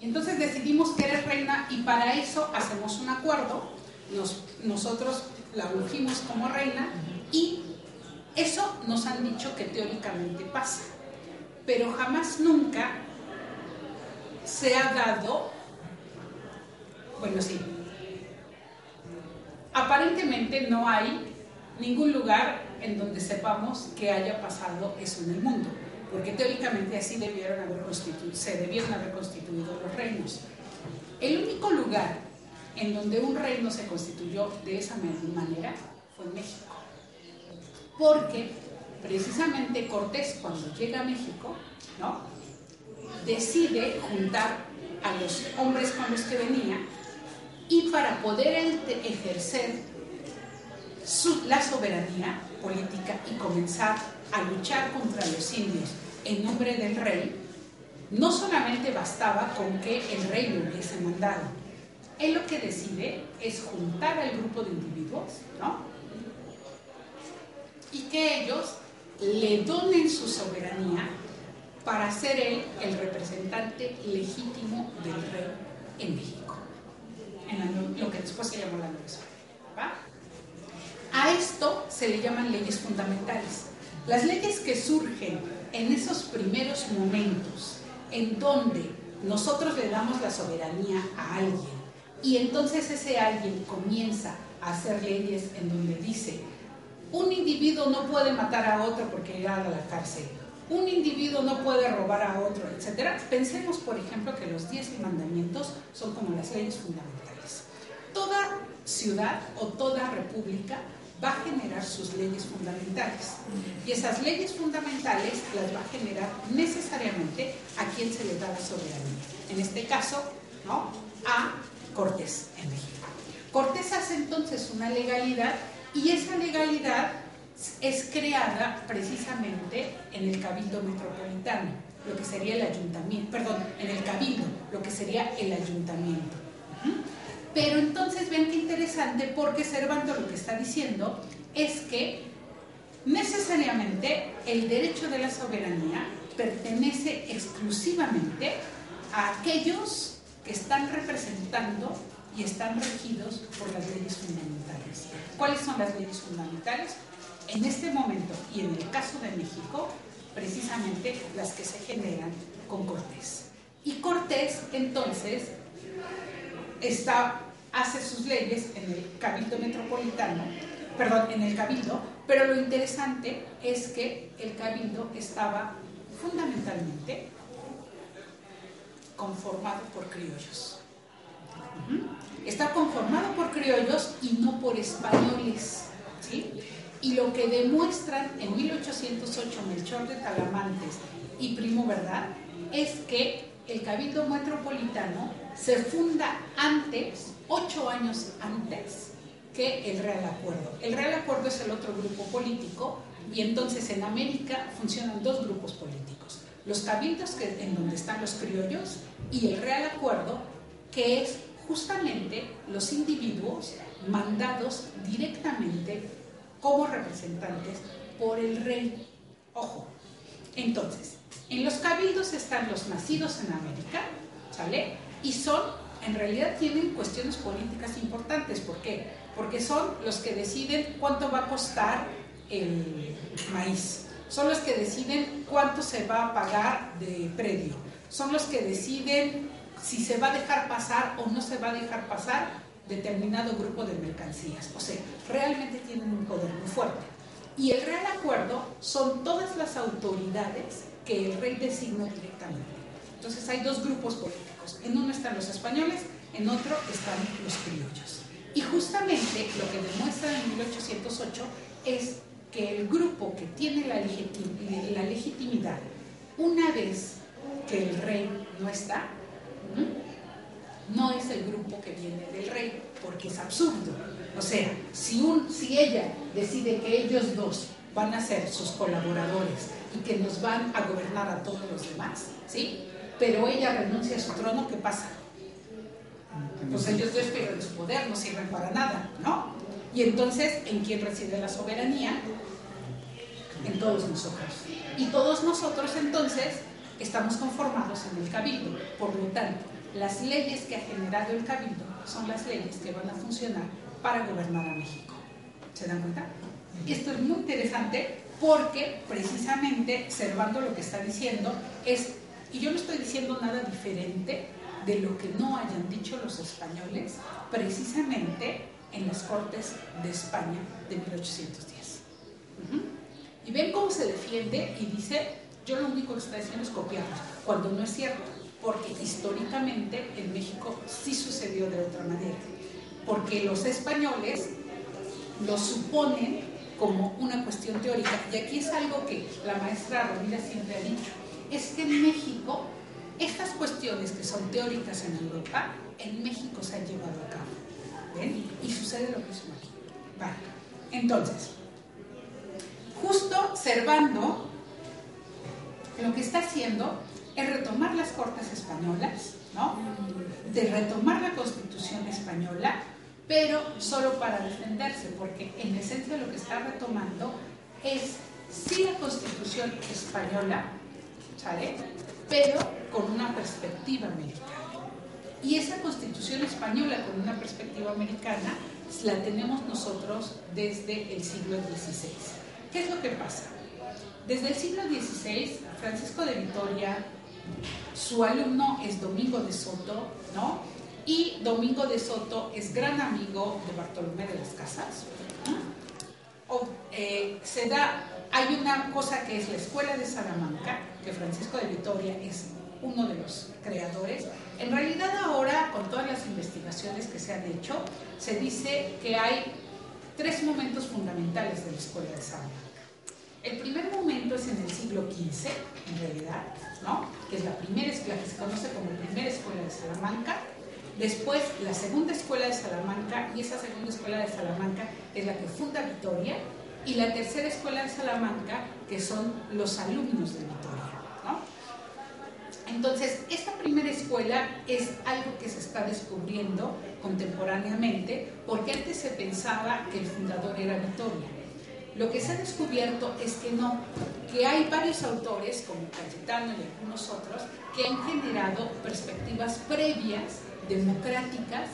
Y entonces decidimos que eres reina y para eso hacemos un acuerdo, nosotros la ungimos como reina y eso nos han dicho que teóricamente pasa, pero jamás nunca se ha dado, bueno sí, Aparentemente no hay ningún lugar en donde sepamos que haya pasado eso en el mundo, porque teóricamente así debieron haber se debieron haber constituido los reinos. El único lugar en donde un reino se constituyó de esa manera fue México, porque precisamente Cortés cuando llega a México, ¿no? decide juntar a los hombres con los que venía y para poder ejercer la soberanía política y comenzar a luchar contra los indios en nombre del rey, no solamente bastaba con que el rey lo hubiese mandado. Él lo que decide es juntar al grupo de individuos, ¿no? Y que ellos le donen su soberanía para ser él el representante legítimo del rey en México en lo que después se llamó la Nueva A esto se le llaman leyes fundamentales. Las leyes que surgen en esos primeros momentos en donde nosotros le damos la soberanía a alguien y entonces ese alguien comienza a hacer leyes en donde dice, un individuo no puede matar a otro porque irá a la cárcel, un individuo no puede robar a otro, etc. Pensemos, por ejemplo, que los diez mandamientos son como las leyes fundamentales. Toda ciudad o toda república va a generar sus leyes fundamentales. Y esas leyes fundamentales las va a generar necesariamente a quien se le da la soberanía. En este caso, ¿no? A Cortés en México. Cortés hace entonces una legalidad y esa legalidad es creada precisamente en el Cabildo Metropolitano, lo que sería el ayuntamiento, perdón, en el Cabildo, lo que sería el ayuntamiento. Pero entonces vean qué interesante porque Cervantes lo que está diciendo es que necesariamente el derecho de la soberanía pertenece exclusivamente a aquellos que están representando y están regidos por las leyes fundamentales. ¿Cuáles son las leyes fundamentales? En este momento y en el caso de México, precisamente las que se generan con Cortés. Y Cortés entonces está, hace sus leyes en el Cabildo Metropolitano, perdón, en el Cabildo, pero lo interesante es que el Cabildo estaba fundamentalmente conformado por criollos. Está conformado por criollos y no por españoles. ¿sí? Y lo que demuestran en 1808 Melchor de Talamantes y Primo Verdad es que el Cabildo Metropolitano se funda antes, ocho años antes, que el Real Acuerdo. El Real Acuerdo es el otro grupo político y entonces en América funcionan dos grupos políticos. Los cabildos que, en donde están los criollos y el Real Acuerdo que es justamente los individuos mandados directamente como representantes por el rey. Ojo, entonces, en los cabildos están los nacidos en América, ¿sale? Y son, en realidad tienen cuestiones políticas importantes. ¿Por qué? Porque son los que deciden cuánto va a costar el maíz. Son los que deciden cuánto se va a pagar de predio. Son los que deciden si se va a dejar pasar o no se va a dejar pasar determinado grupo de mercancías. O sea, realmente tienen un poder muy fuerte. Y el Real Acuerdo son todas las autoridades que el rey designa directamente. Entonces hay dos grupos políticos. En uno están los españoles, en otro están los criollos. Y justamente lo que demuestra en 1808 es que el grupo que tiene la, la legitimidad, una vez que el rey no está, no es el grupo que viene del rey, porque es absurdo. O sea, si, un, si ella decide que ellos dos van a ser sus colaboradores y que nos van a gobernar a todos los demás, ¿sí? Pero ella renuncia a su trono, ¿qué pasa? Pues ellos dos pierden su poder, no sirven para nada, ¿no? Y entonces, ¿en quién reside la soberanía? En todos nosotros. Y todos nosotros entonces estamos conformados en el cabildo. Por lo tanto, las leyes que ha generado el cabildo son las leyes que van a funcionar para gobernar a México. ¿Se dan cuenta? Esto es muy interesante porque precisamente Servando lo que está diciendo es, y yo no estoy diciendo nada diferente de lo que no hayan dicho los españoles precisamente en las Cortes de España de 1810. Y ven cómo se defiende y dice, yo lo único que estoy haciendo es copiarlo, cuando no es cierto, porque históricamente en México sí sucedió de otra manera, porque los españoles lo suponen como una cuestión teórica. Y aquí es algo que la maestra Romina siempre ha dicho, es que en México estas cuestiones que son teóricas en Europa, en México se han llevado a cabo. ¿Ven? Y sucede lo mismo aquí. Vale. Entonces, justo Servando lo que está haciendo es retomar las Cortes Españolas, ¿no? De retomar la Constitución Española pero solo para defenderse, porque en esencia lo que está retomando es sí la constitución española, ¿sale? Pero con una perspectiva americana. Y esa constitución española con una perspectiva americana la tenemos nosotros desde el siglo XVI. ¿Qué es lo que pasa? Desde el siglo XVI, Francisco de Vitoria, su alumno es Domingo de Soto, ¿no? Y Domingo de Soto es gran amigo de Bartolomé de las Casas. O, eh, se da, hay una cosa que es la Escuela de Salamanca, que Francisco de Vitoria es uno de los creadores. En realidad ahora, con todas las investigaciones que se han hecho, se dice que hay tres momentos fundamentales de la Escuela de Salamanca. El primer momento es en el siglo XV, en realidad, ¿no? que es la primera escuela, que se conoce como primera escuela de Salamanca. Después, la segunda escuela de Salamanca, y esa segunda escuela de Salamanca es la que funda Vitoria. Y la tercera escuela de Salamanca, que son los alumnos de Vitoria. Entonces, esta primera escuela es algo que se está descubriendo contemporáneamente, porque antes se pensaba que el fundador era Vitoria. Lo que se ha descubierto es que no, que hay varios autores, como Cayetano y algunos otros, que han generado perspectivas previas, democráticas,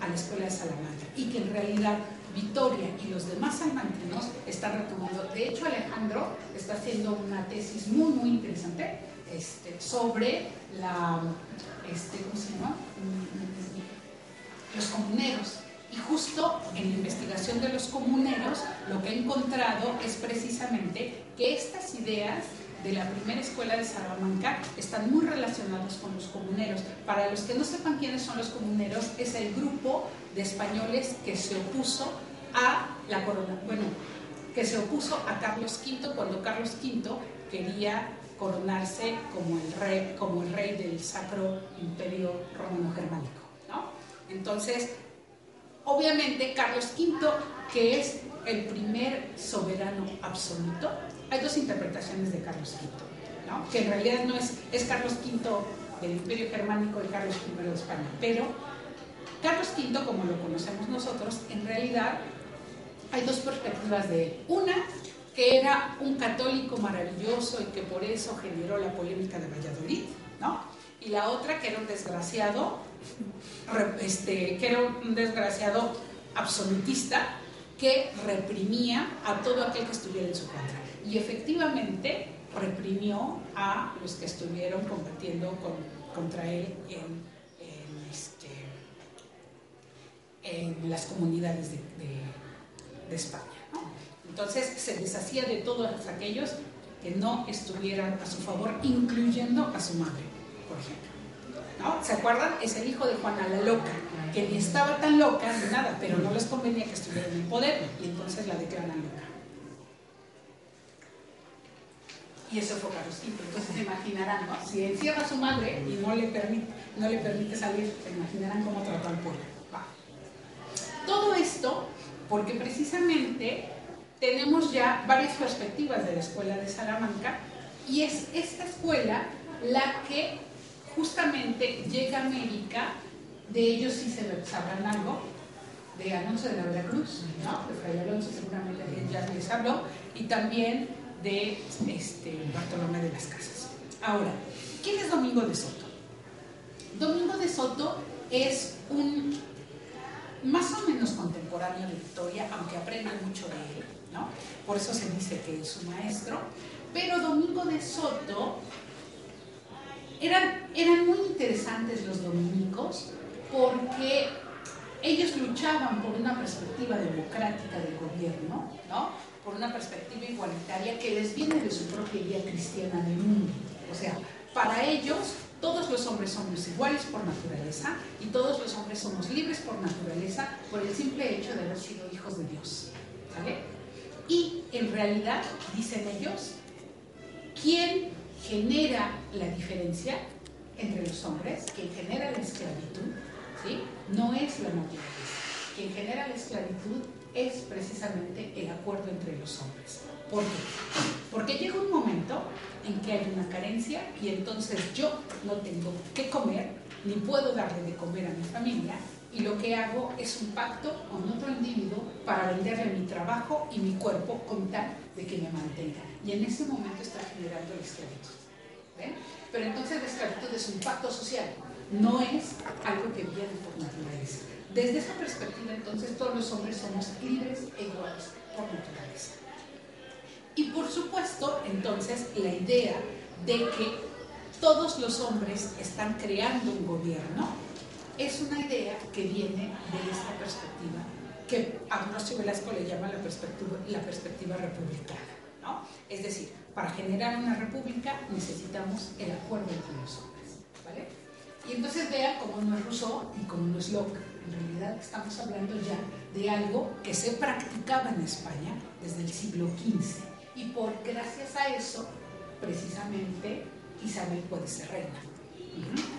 a la Escuela de Salamanca, y que en realidad Vitoria y los demás salmantinos están retomando. De hecho, Alejandro está haciendo una tesis muy, muy interesante este, sobre la, este, ¿cómo se llama? los comuneros. Y justo en la investigación de los comuneros, lo que he encontrado es precisamente que estas ideas de la primera escuela de Salamanca están muy relacionadas con los comuneros. Para los que no sepan quiénes son los comuneros, es el grupo de españoles que se opuso a la corona, bueno, que se opuso a Carlos V cuando Carlos V quería coronarse como el rey, como el rey del Sacro Imperio Romano Germánico. ¿no? Entonces, obviamente Carlos V, que es el primer soberano absoluto, hay dos interpretaciones de Carlos V, ¿no? que en realidad no es, es Carlos V del Imperio Germánico y Carlos I de España, pero Carlos V, como lo conocemos nosotros, en realidad hay dos perspectivas de él. Una, que era un católico maravilloso y que por eso generó la polémica de Valladolid, ¿no? Y la otra, que era un desgraciado, este, que era un desgraciado absolutista que reprimía a todo aquel que estuviera en su contra. Y efectivamente reprimió a los que estuvieron combatiendo con, contra él este, en, las comunidades de, España. Entonces se deshacía de todos aquellos que no estuvieran a su favor, incluyendo a su madre, por ejemplo. ¿Se acuerdan? Es el hijo de Juana la Loca, que ni estaba tan loca ni nada, pero no les convenía que estuviera en el poder y entonces la declaran loca. Y eso fue Carlos V. Entonces se imaginarán, ¿no? Si encierra a su madre y no le permite, no le permite salir, se imaginarán cómo trató al pueblo. Todo esto porque precisamente tenemos ya varias perspectivas de la escuela de Salamanca y es esta escuela la que justamente llega América, de ellos sí se sabrán algo, de Alonso de la Veracruz, ¿no? de Fray Alonso seguramente ya les habló, y también de este, Bartolomé de las Casas. Ahora, ¿quién es Domingo de Soto? Domingo de Soto es un más o menos contemporáneo de Victoria, aunque aprende mucho de él, ¿no? Por eso se dice que es su maestro. Pero Domingo de Soto eran, eran muy interesantes los dominicos porque ellos luchaban por una perspectiva democrática del gobierno, ¿no? por una perspectiva igualitaria que les viene de su propia idea cristiana del mundo. O sea, para ellos todos los hombres somos iguales por naturaleza y todos los hombres somos libres por naturaleza por el simple hecho de haber sido hijos de Dios. ¿Vale? Y en realidad, dicen ellos, ¿quién genera la diferencia entre los hombres? ¿Quién genera la esclavitud? ¿sí? No es la naturaleza. Quien genera la esclavitud es precisamente el acuerdo entre los hombres. ¿Por qué? Porque llega un momento en que hay una carencia y entonces yo no tengo que comer, ni puedo darle de comer a mi familia, y lo que hago es un pacto con otro individuo para venderle mi trabajo y mi cuerpo con tal de que me mantenga. Y en ese momento está generando la esclavitud. Pero entonces la esclavitud es un pacto social, no es algo que viene por naturaleza. Desde esa perspectiva, entonces, todos los hombres somos libres e iguales por naturaleza. Y por supuesto, entonces, la idea de que todos los hombres están creando un gobierno es una idea que viene de esta perspectiva que Agnosio Velasco le llama la perspectiva, la perspectiva republicana. ¿no? Es decir, para generar una república necesitamos el acuerdo entre los hombres. ¿vale? Y entonces vean cómo no es Rousseau y cómo no es Locke. En realidad estamos hablando ya de algo que se practicaba en España desde el siglo XV. Y por gracias a eso, precisamente, Isabel puede ser reina.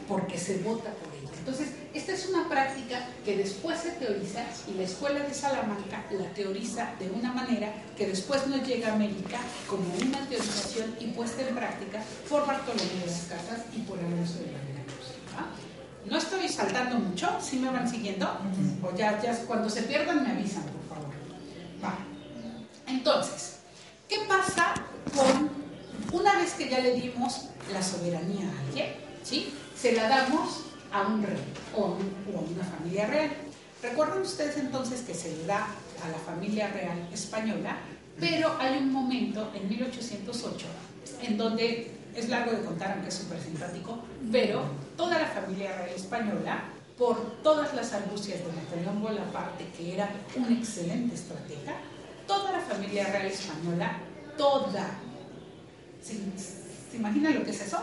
Porque se vota por. Entonces, esta es una práctica que después se teoriza y la Escuela de Salamanca la teoriza de una manera que después nos llega a América como una teorización y puesta en práctica por Bartolomé de las Casas y por Alonso de la Cruz. No estoy saltando mucho, si me van siguiendo, o ya, ya cuando se pierdan me avisan, por favor. Va. Entonces, ¿qué pasa con una vez que ya le dimos la soberanía a alguien? ¿sí? Se la damos a un rey o a, una familia real. Recuerden ustedes entonces que se le da a la familia real española, pero hay un momento en 1808 en donde es largo de contar, aunque es súper simpático, pero toda la familia real española, por todas las argucias de Napoleón Bonaparte, que era un excelente estratega, toda la familia real española, toda, ¿se, ¿se imagina lo que es eso?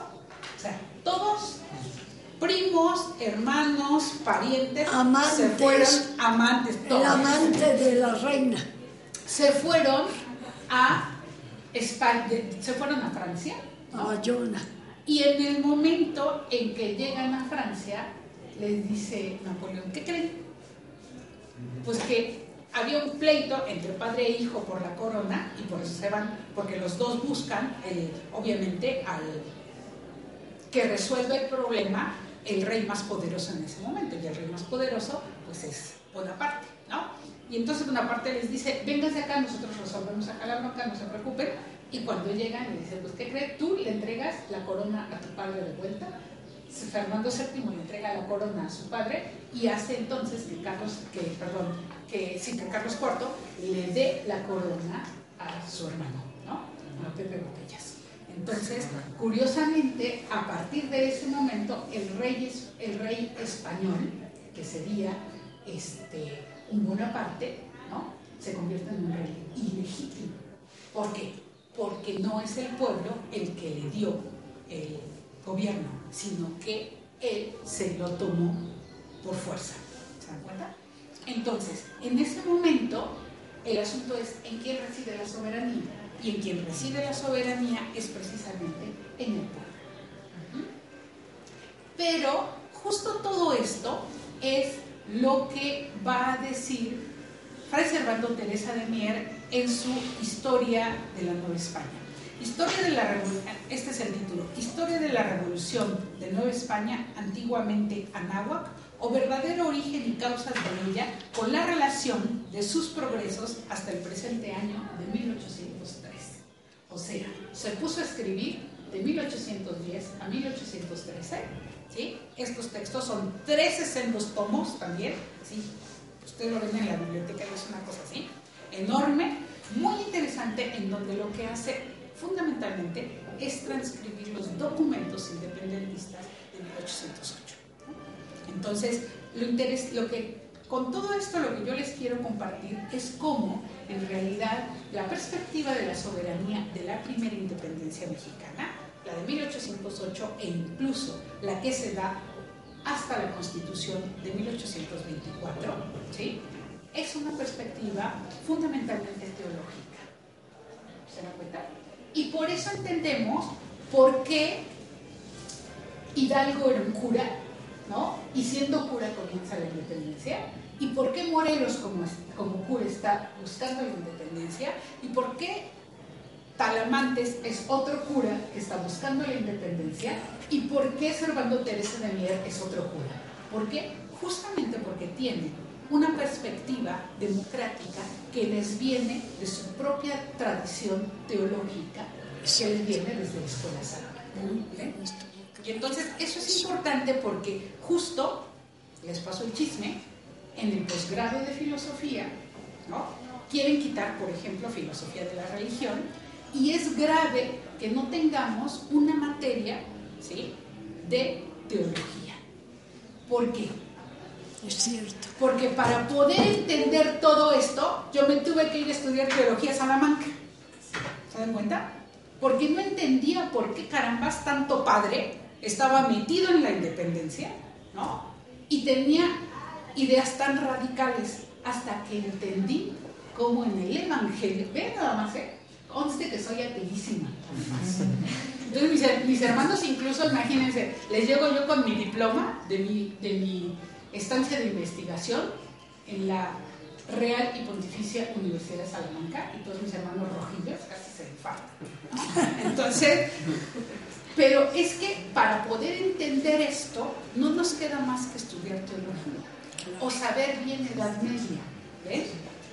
O sea, todos primos, hermanos, parientes, amantes, se fueron amantes, todos. El amante de la reina. Se fueron a España, se fueron a Francia. A Bayona. Y en el momento en que llegan a Francia, les dice Napoleón, ¿qué creen? Pues que había un pleito entre padre e hijo por la corona y por eso se van, porque los dos buscan, obviamente, al que resuelve el problema el rey más poderoso en ese momento, y el rey más poderoso pues es Bonaparte, ¿no? Y entonces Bonaparte les dice, vengas de acá, nosotros resolvemos acá la bronca, no se preocupen, y cuando llegan le dicen, pues ¿qué crees? Tú le entregas la corona a tu padre de vuelta, Fernando VII le entrega la corona a su padre y hace entonces que Carlos, que, perdón, que, sí, que Carlos IV le dé la corona a su hermano, ¿no? Entonces, curiosamente, a partir de ese momento, el rey, español, que sería este, un Bonaparte, ¿no? se convierte en un rey ilegítimo. ¿Por qué? Porque no es el pueblo el que le dio el gobierno, sino que él se lo tomó por fuerza. ¿Se dan cuenta? Entonces, en ese momento, el asunto es en quién reside la soberanía y en quien reside la soberanía es precisamente en el pueblo. Pero justo todo esto es lo que va a decir Fray Servando Teresa de Mier en su Historia de la Nueva España. Historia de la este es el título, Historia de la Revolución de Nueva España, antiguamente Anáhuac, o verdadero origen y causas de ella, con la relación de sus progresos hasta el presente año de 1830. O sea, se puso a escribir de 1810 a 1813. ¿sí? Estos textos son 13 sendos tomos también. ¿sí? Ustedes lo ven en la biblioteca, es una cosa así, enorme, muy interesante, en donde lo que hace fundamentalmente es transcribir los documentos independentistas de 1808. Entonces, lo, interés, lo que con todo esto lo que yo les quiero compartir es cómo en realidad la perspectiva de la soberanía de la primera independencia mexicana, la de 1808 e incluso la que se da hasta la constitución de 1824, ¿sí? es una perspectiva fundamentalmente teológica. ¿Se dan cuenta? Y por eso entendemos por qué Hidalgo era un cura, ¿no? Y siendo cura comienza la independencia, y por qué Morelos como, como cura está buscando la independencia y por qué Talamantes es otro cura que está buscando la independencia y por qué Servando Teresa de Mier es otro cura. ¿Por qué? Justamente porque tiene una perspectiva democrática que les viene de su propia tradición teológica, que les viene desde la escuela sacra. Y entonces eso es importante porque justo, les paso el chisme, en el posgrado de filosofía, ¿no? quieren quitar, por ejemplo, filosofía de la religión, y es grave que no tengamos una materia ¿sí? de teología. ¿Por qué? Es cierto. Porque para poder entender todo esto, yo me tuve que ir a estudiar teología a Salamanca. ¿Se dan cuenta? Porque no entendía por qué carambas tanto padre estaba metido en la independencia, ¿no? Y tenía ideas tan radicales hasta que entendí cómo en el Evangelio, ven nada más, ¿eh? Conste que soy ateísima. Entonces mis, mis, hermanos incluso, imagínense, les llego yo con mi diploma de mi, de mi estancia de investigación en la Real y Pontificia Universidad de Salamanca y todos mis hermanos rojillos casi se infartan. Entonces, pero es que para poder entender esto no nos queda más que estudiar teología o saber bien Edad Media, ¿ves?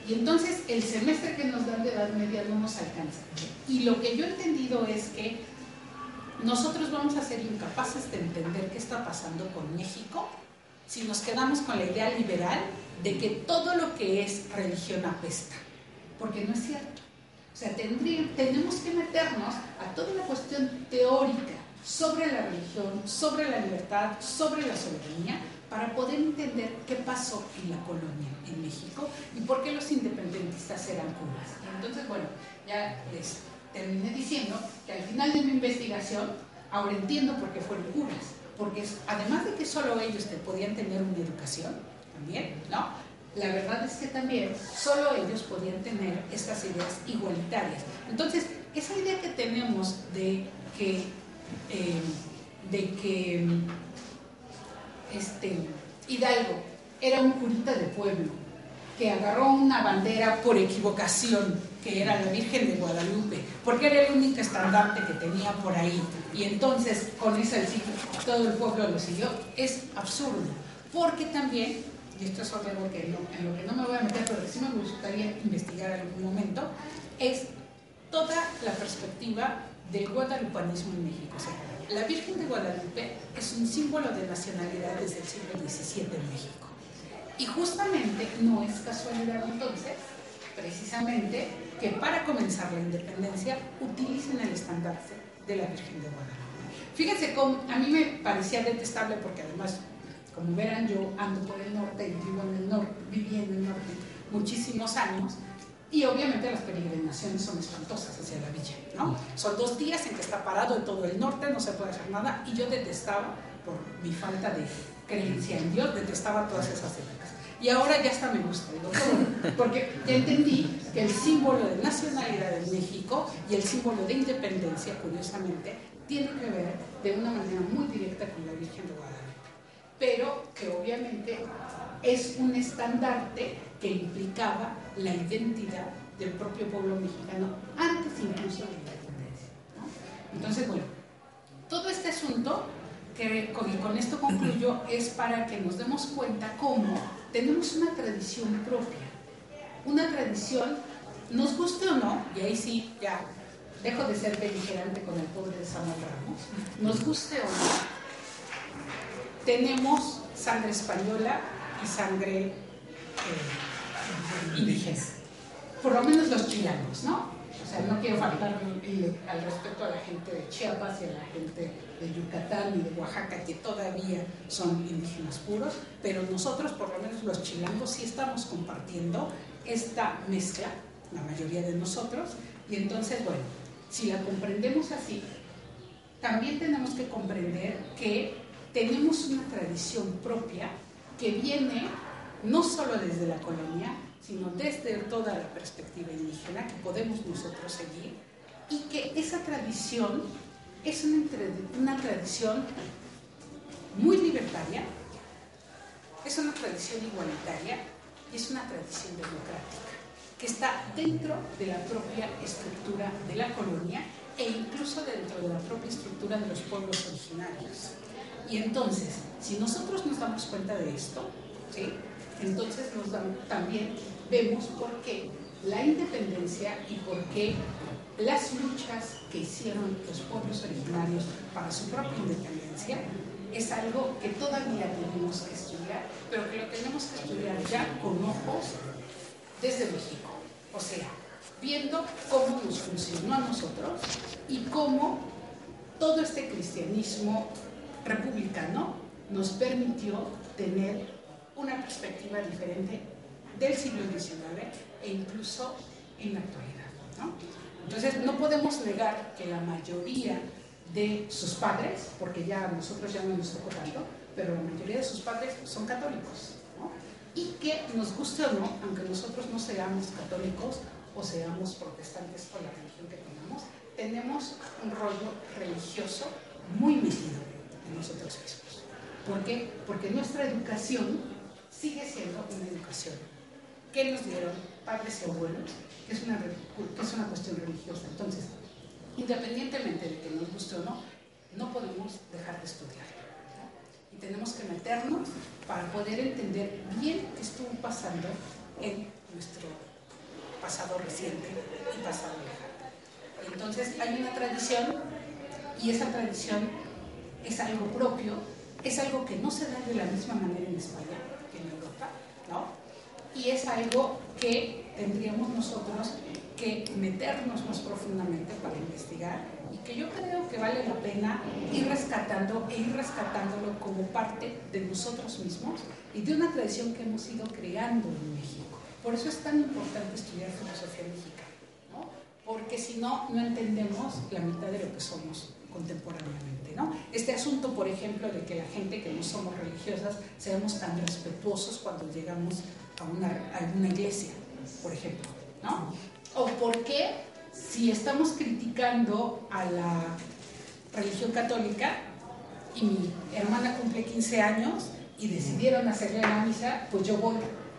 Y entonces el semestre que nos dan de Edad Media no nos alcanza. Y lo que yo he entendido es que nosotros vamos a ser incapaces de entender qué está pasando con México si nos quedamos con la idea liberal de que todo lo que es religión apesta, porque no es cierto. O sea, tenemos que meternos a toda la cuestión teórica sobre la religión, sobre la libertad, sobre la soberanía, para poder entender qué pasó en la colonia, en México, y por qué los independentistas eran curas. Entonces, bueno, ya les terminé diciendo que al final de mi investigación, ahora entiendo por qué fueron curas, porque además de que solo ellos podían tener una educación, también, ¿no? La verdad es que también solo ellos podían tener estas ideas igualitarias. Entonces, esa idea que tenemos de que, eh, de que este, Hidalgo era un curita de pueblo, que agarró una bandera por equivocación, que era la Virgen de Guadalupe, porque era el único estandarte que tenía por ahí. Y entonces con ese sitio todo el pueblo lo siguió. Es absurdo, porque también, y esto es algo que en lo que no me voy a meter, pero que sí me gustaría investigar en algún momento, es toda la perspectiva del guadalupanismo en México. La Virgen de Guadalupe es un símbolo de nacionalidad desde el siglo XVII en México. Y justamente no es casualidad entonces, precisamente, que para comenzar la independencia utilicen el estandarte de la Virgen de Guadalupe. Fíjense a mí me parecía detestable porque además, como verán, yo ando por el norte y vivo en el norte, viví en el norte muchísimos años y obviamente las peregrinaciones son espantosas hacia la villa, ¿no? Son dos días en que está parado en todo el norte, no se puede hacer nada y yo detestaba por mi falta de creencia en Dios, detestaba todas esas épocas. Y ahora ya hasta me gusta, digo, porque ya entendí que el símbolo de nacionalidad de México y el símbolo de independencia, curiosamente, tiene que ver de una manera muy directa con la Virgen de Guadalupe. Pero que obviamente es un estandarte que implicaba la identidad del propio pueblo mexicano antes incluso de la independencia. Entonces, bueno, todo este asunto que con, esto concluyo es para que nos demos cuenta cómo tenemos una tradición propia, una tradición, nos guste o no, y ahí sí ya dejo de ser beligerante con el pobre de Samuel Ramos, nos guste o no, tenemos sangre española y sangre eh, indígena, por lo menos los chilangos, ¿no? O sea, no quiero faltar al respeto a la gente de Chiapas y a la gente de Yucatán y de Oaxaca, que todavía son indígenas puros, pero nosotros, por lo menos los chilangos, sí estamos compartiendo esta mezcla, la mayoría de nosotros, y entonces, bueno, si la comprendemos así, también tenemos que comprender que tenemos una tradición propia que viene no solo desde la colonia, sino desde toda la perspectiva indígena que podemos nosotros seguir y que esa tradición es una, tradición muy libertaria, es una tradición igualitaria y es una tradición democrática que está dentro de la propia estructura de la colonia e incluso dentro de la propia estructura de los pueblos originarios. Y entonces, si nosotros nos damos cuenta de esto, ¿sí? Entonces también vemos por qué la independencia y por qué las luchas que hicieron los pueblos originarios para su propia independencia es algo que todavía tenemos que estudiar, pero que lo tenemos que estudiar ya con ojos desde México. O sea, viendo cómo nos funcionó a nosotros y cómo todo este cristianismo republicano nos permitió tener una perspectiva diferente del siglo XIX e incluso en la actualidad. ¿no? Entonces, no podemos negar que la mayoría de sus padres, porque ya a nosotros ya no nos tocó tanto, pero la mayoría de sus padres son católicos. ¿no? Y que nos guste o no, aunque nosotros no seamos católicos o seamos protestantes por la religión que tengamos, tenemos un rollo religioso muy metido en nosotros mismos. ¿Por qué? Porque nuestra educación sigue siendo una educación que nos dieron padres y abuelos, que es una, que es una cuestión religiosa. Entonces, independientemente de que nos guste o no, no podemos dejar de estudiar. Y tenemos que meternos para poder entender bien qué estuvo pasando en nuestro pasado reciente y pasado lejano. Entonces hay una tradición y esa tradición es algo propio, es algo que no se da de la misma manera en España que en Europa, ¿no? Y es algo que tendríamos nosotros que meternos más profundamente para investigar y que yo creo que vale la pena ir rescatando e ir rescatándolo como parte de nosotros mismos y de una tradición que hemos ido creando en México. Por eso es tan importante estudiar filosofía mexicana, ¿no? porque si no, no entendemos la mitad de lo que somos contemporáneamente. ¿no? Este asunto, por ejemplo, de que la gente que no somos religiosas seamos tan respetuosos cuando llegamos a una, a una iglesia, por ejemplo. ¿no? ¿O por qué si estamos criticando a la religión católica y mi hermana cumple 15 años y decidieron hacerle la misa, pues yo voy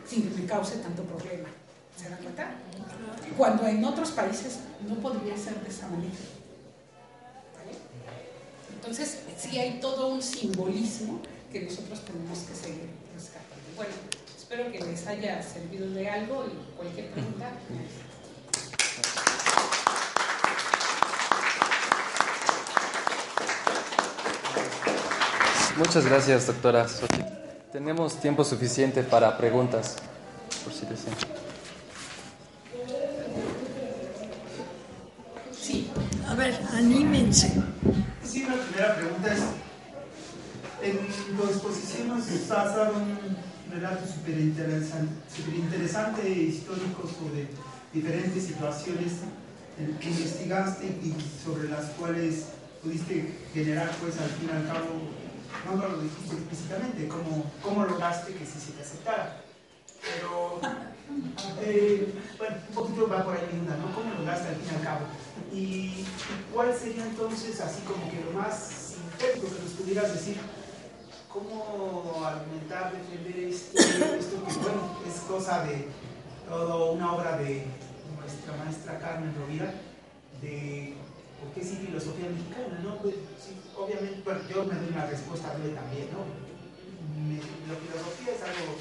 sin que me cause tanto problema? ¿Se dan cuenta? Cuando en otros países no podría ser de esa manera. Entonces, sí hay todo un simbolismo que nosotros tenemos que seguir rescatando. Bueno, espero que les haya servido de algo y cualquier pregunta. Muchas gracias, doctora. Tenemos tiempo suficiente para preguntas, por si desean. Sí. A ver, anímense. Sí, la primera pregunta es, en tu exposición nos has dado un relato súper interesante, interesante histórico sobre diferentes situaciones que investigaste y sobre las cuales pudiste generar, pues al fin y al cabo, no lo dijiste explícitamente, cómo, cómo lograste que se te aceptara. Pero, eh, bueno, un poquito va por ahí mi ¿no? ¿Cómo lograste al fin y al cabo? ¿Y cuál sería entonces, así como que lo más sintético que nos pudieras decir? ¿Cómo argumentar, defender esto, que, bueno, es cosa de todo una obra de nuestra maestra Carmen Rovira, de por qué sí filosofía mexicana, ¿no? Pues, obviamente, yo me doy una respuesta breve también, ¿no? La filosofía es algo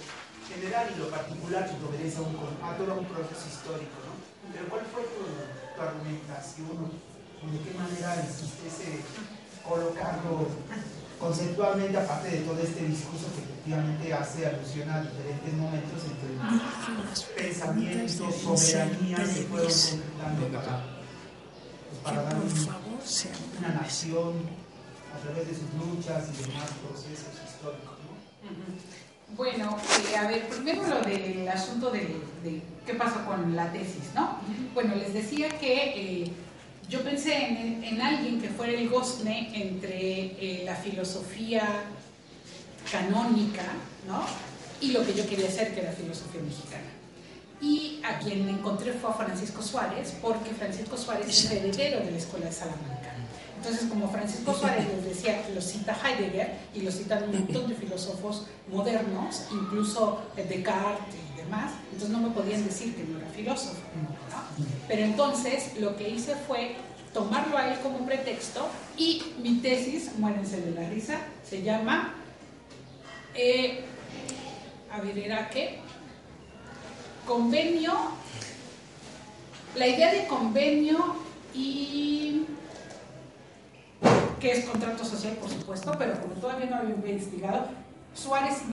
general y lo particular pues, obedece a, un, todo un proceso histórico, ¿no? Pero ¿cuál fue tu, tu argumentación? ¿De qué manera hiciste ese colocarlo conceptualmente, aparte de todo este discurso que efectivamente hace alusión a diferentes momentos entre pensamientos, soberanías que fueron completando para, pues, para dar un, una nación a través de sus luchas y demás procesos históricos. ¿no? Bueno, eh, a ver, primero lo del asunto de, de, qué pasó con la tesis, ¿no? Bueno, les decía que eh, yo pensé en, en, alguien que fuera el gozne entre eh, la filosofía canónica, ¿no? Y lo que yo quería hacer, que era filosofía mexicana. Y a quien encontré fue a Francisco Suárez, porque Francisco Suárez es heredero de la Escuela de Salamanca. Entonces, como Francisco Suárez les decía, lo cita Heidegger y lo citan un montón de filósofos modernos, incluso Descartes y demás, entonces no me podían decir que no era filósofo. ¿no? Pero entonces lo que hice fue tomarlo a él como pretexto y mi tesis, muérense de la risa, se llama, eh, a ver, ¿era qué? Convenio, la idea de convenio y qué es contrato social, por supuesto, pero como todavía no había investigado, Suárez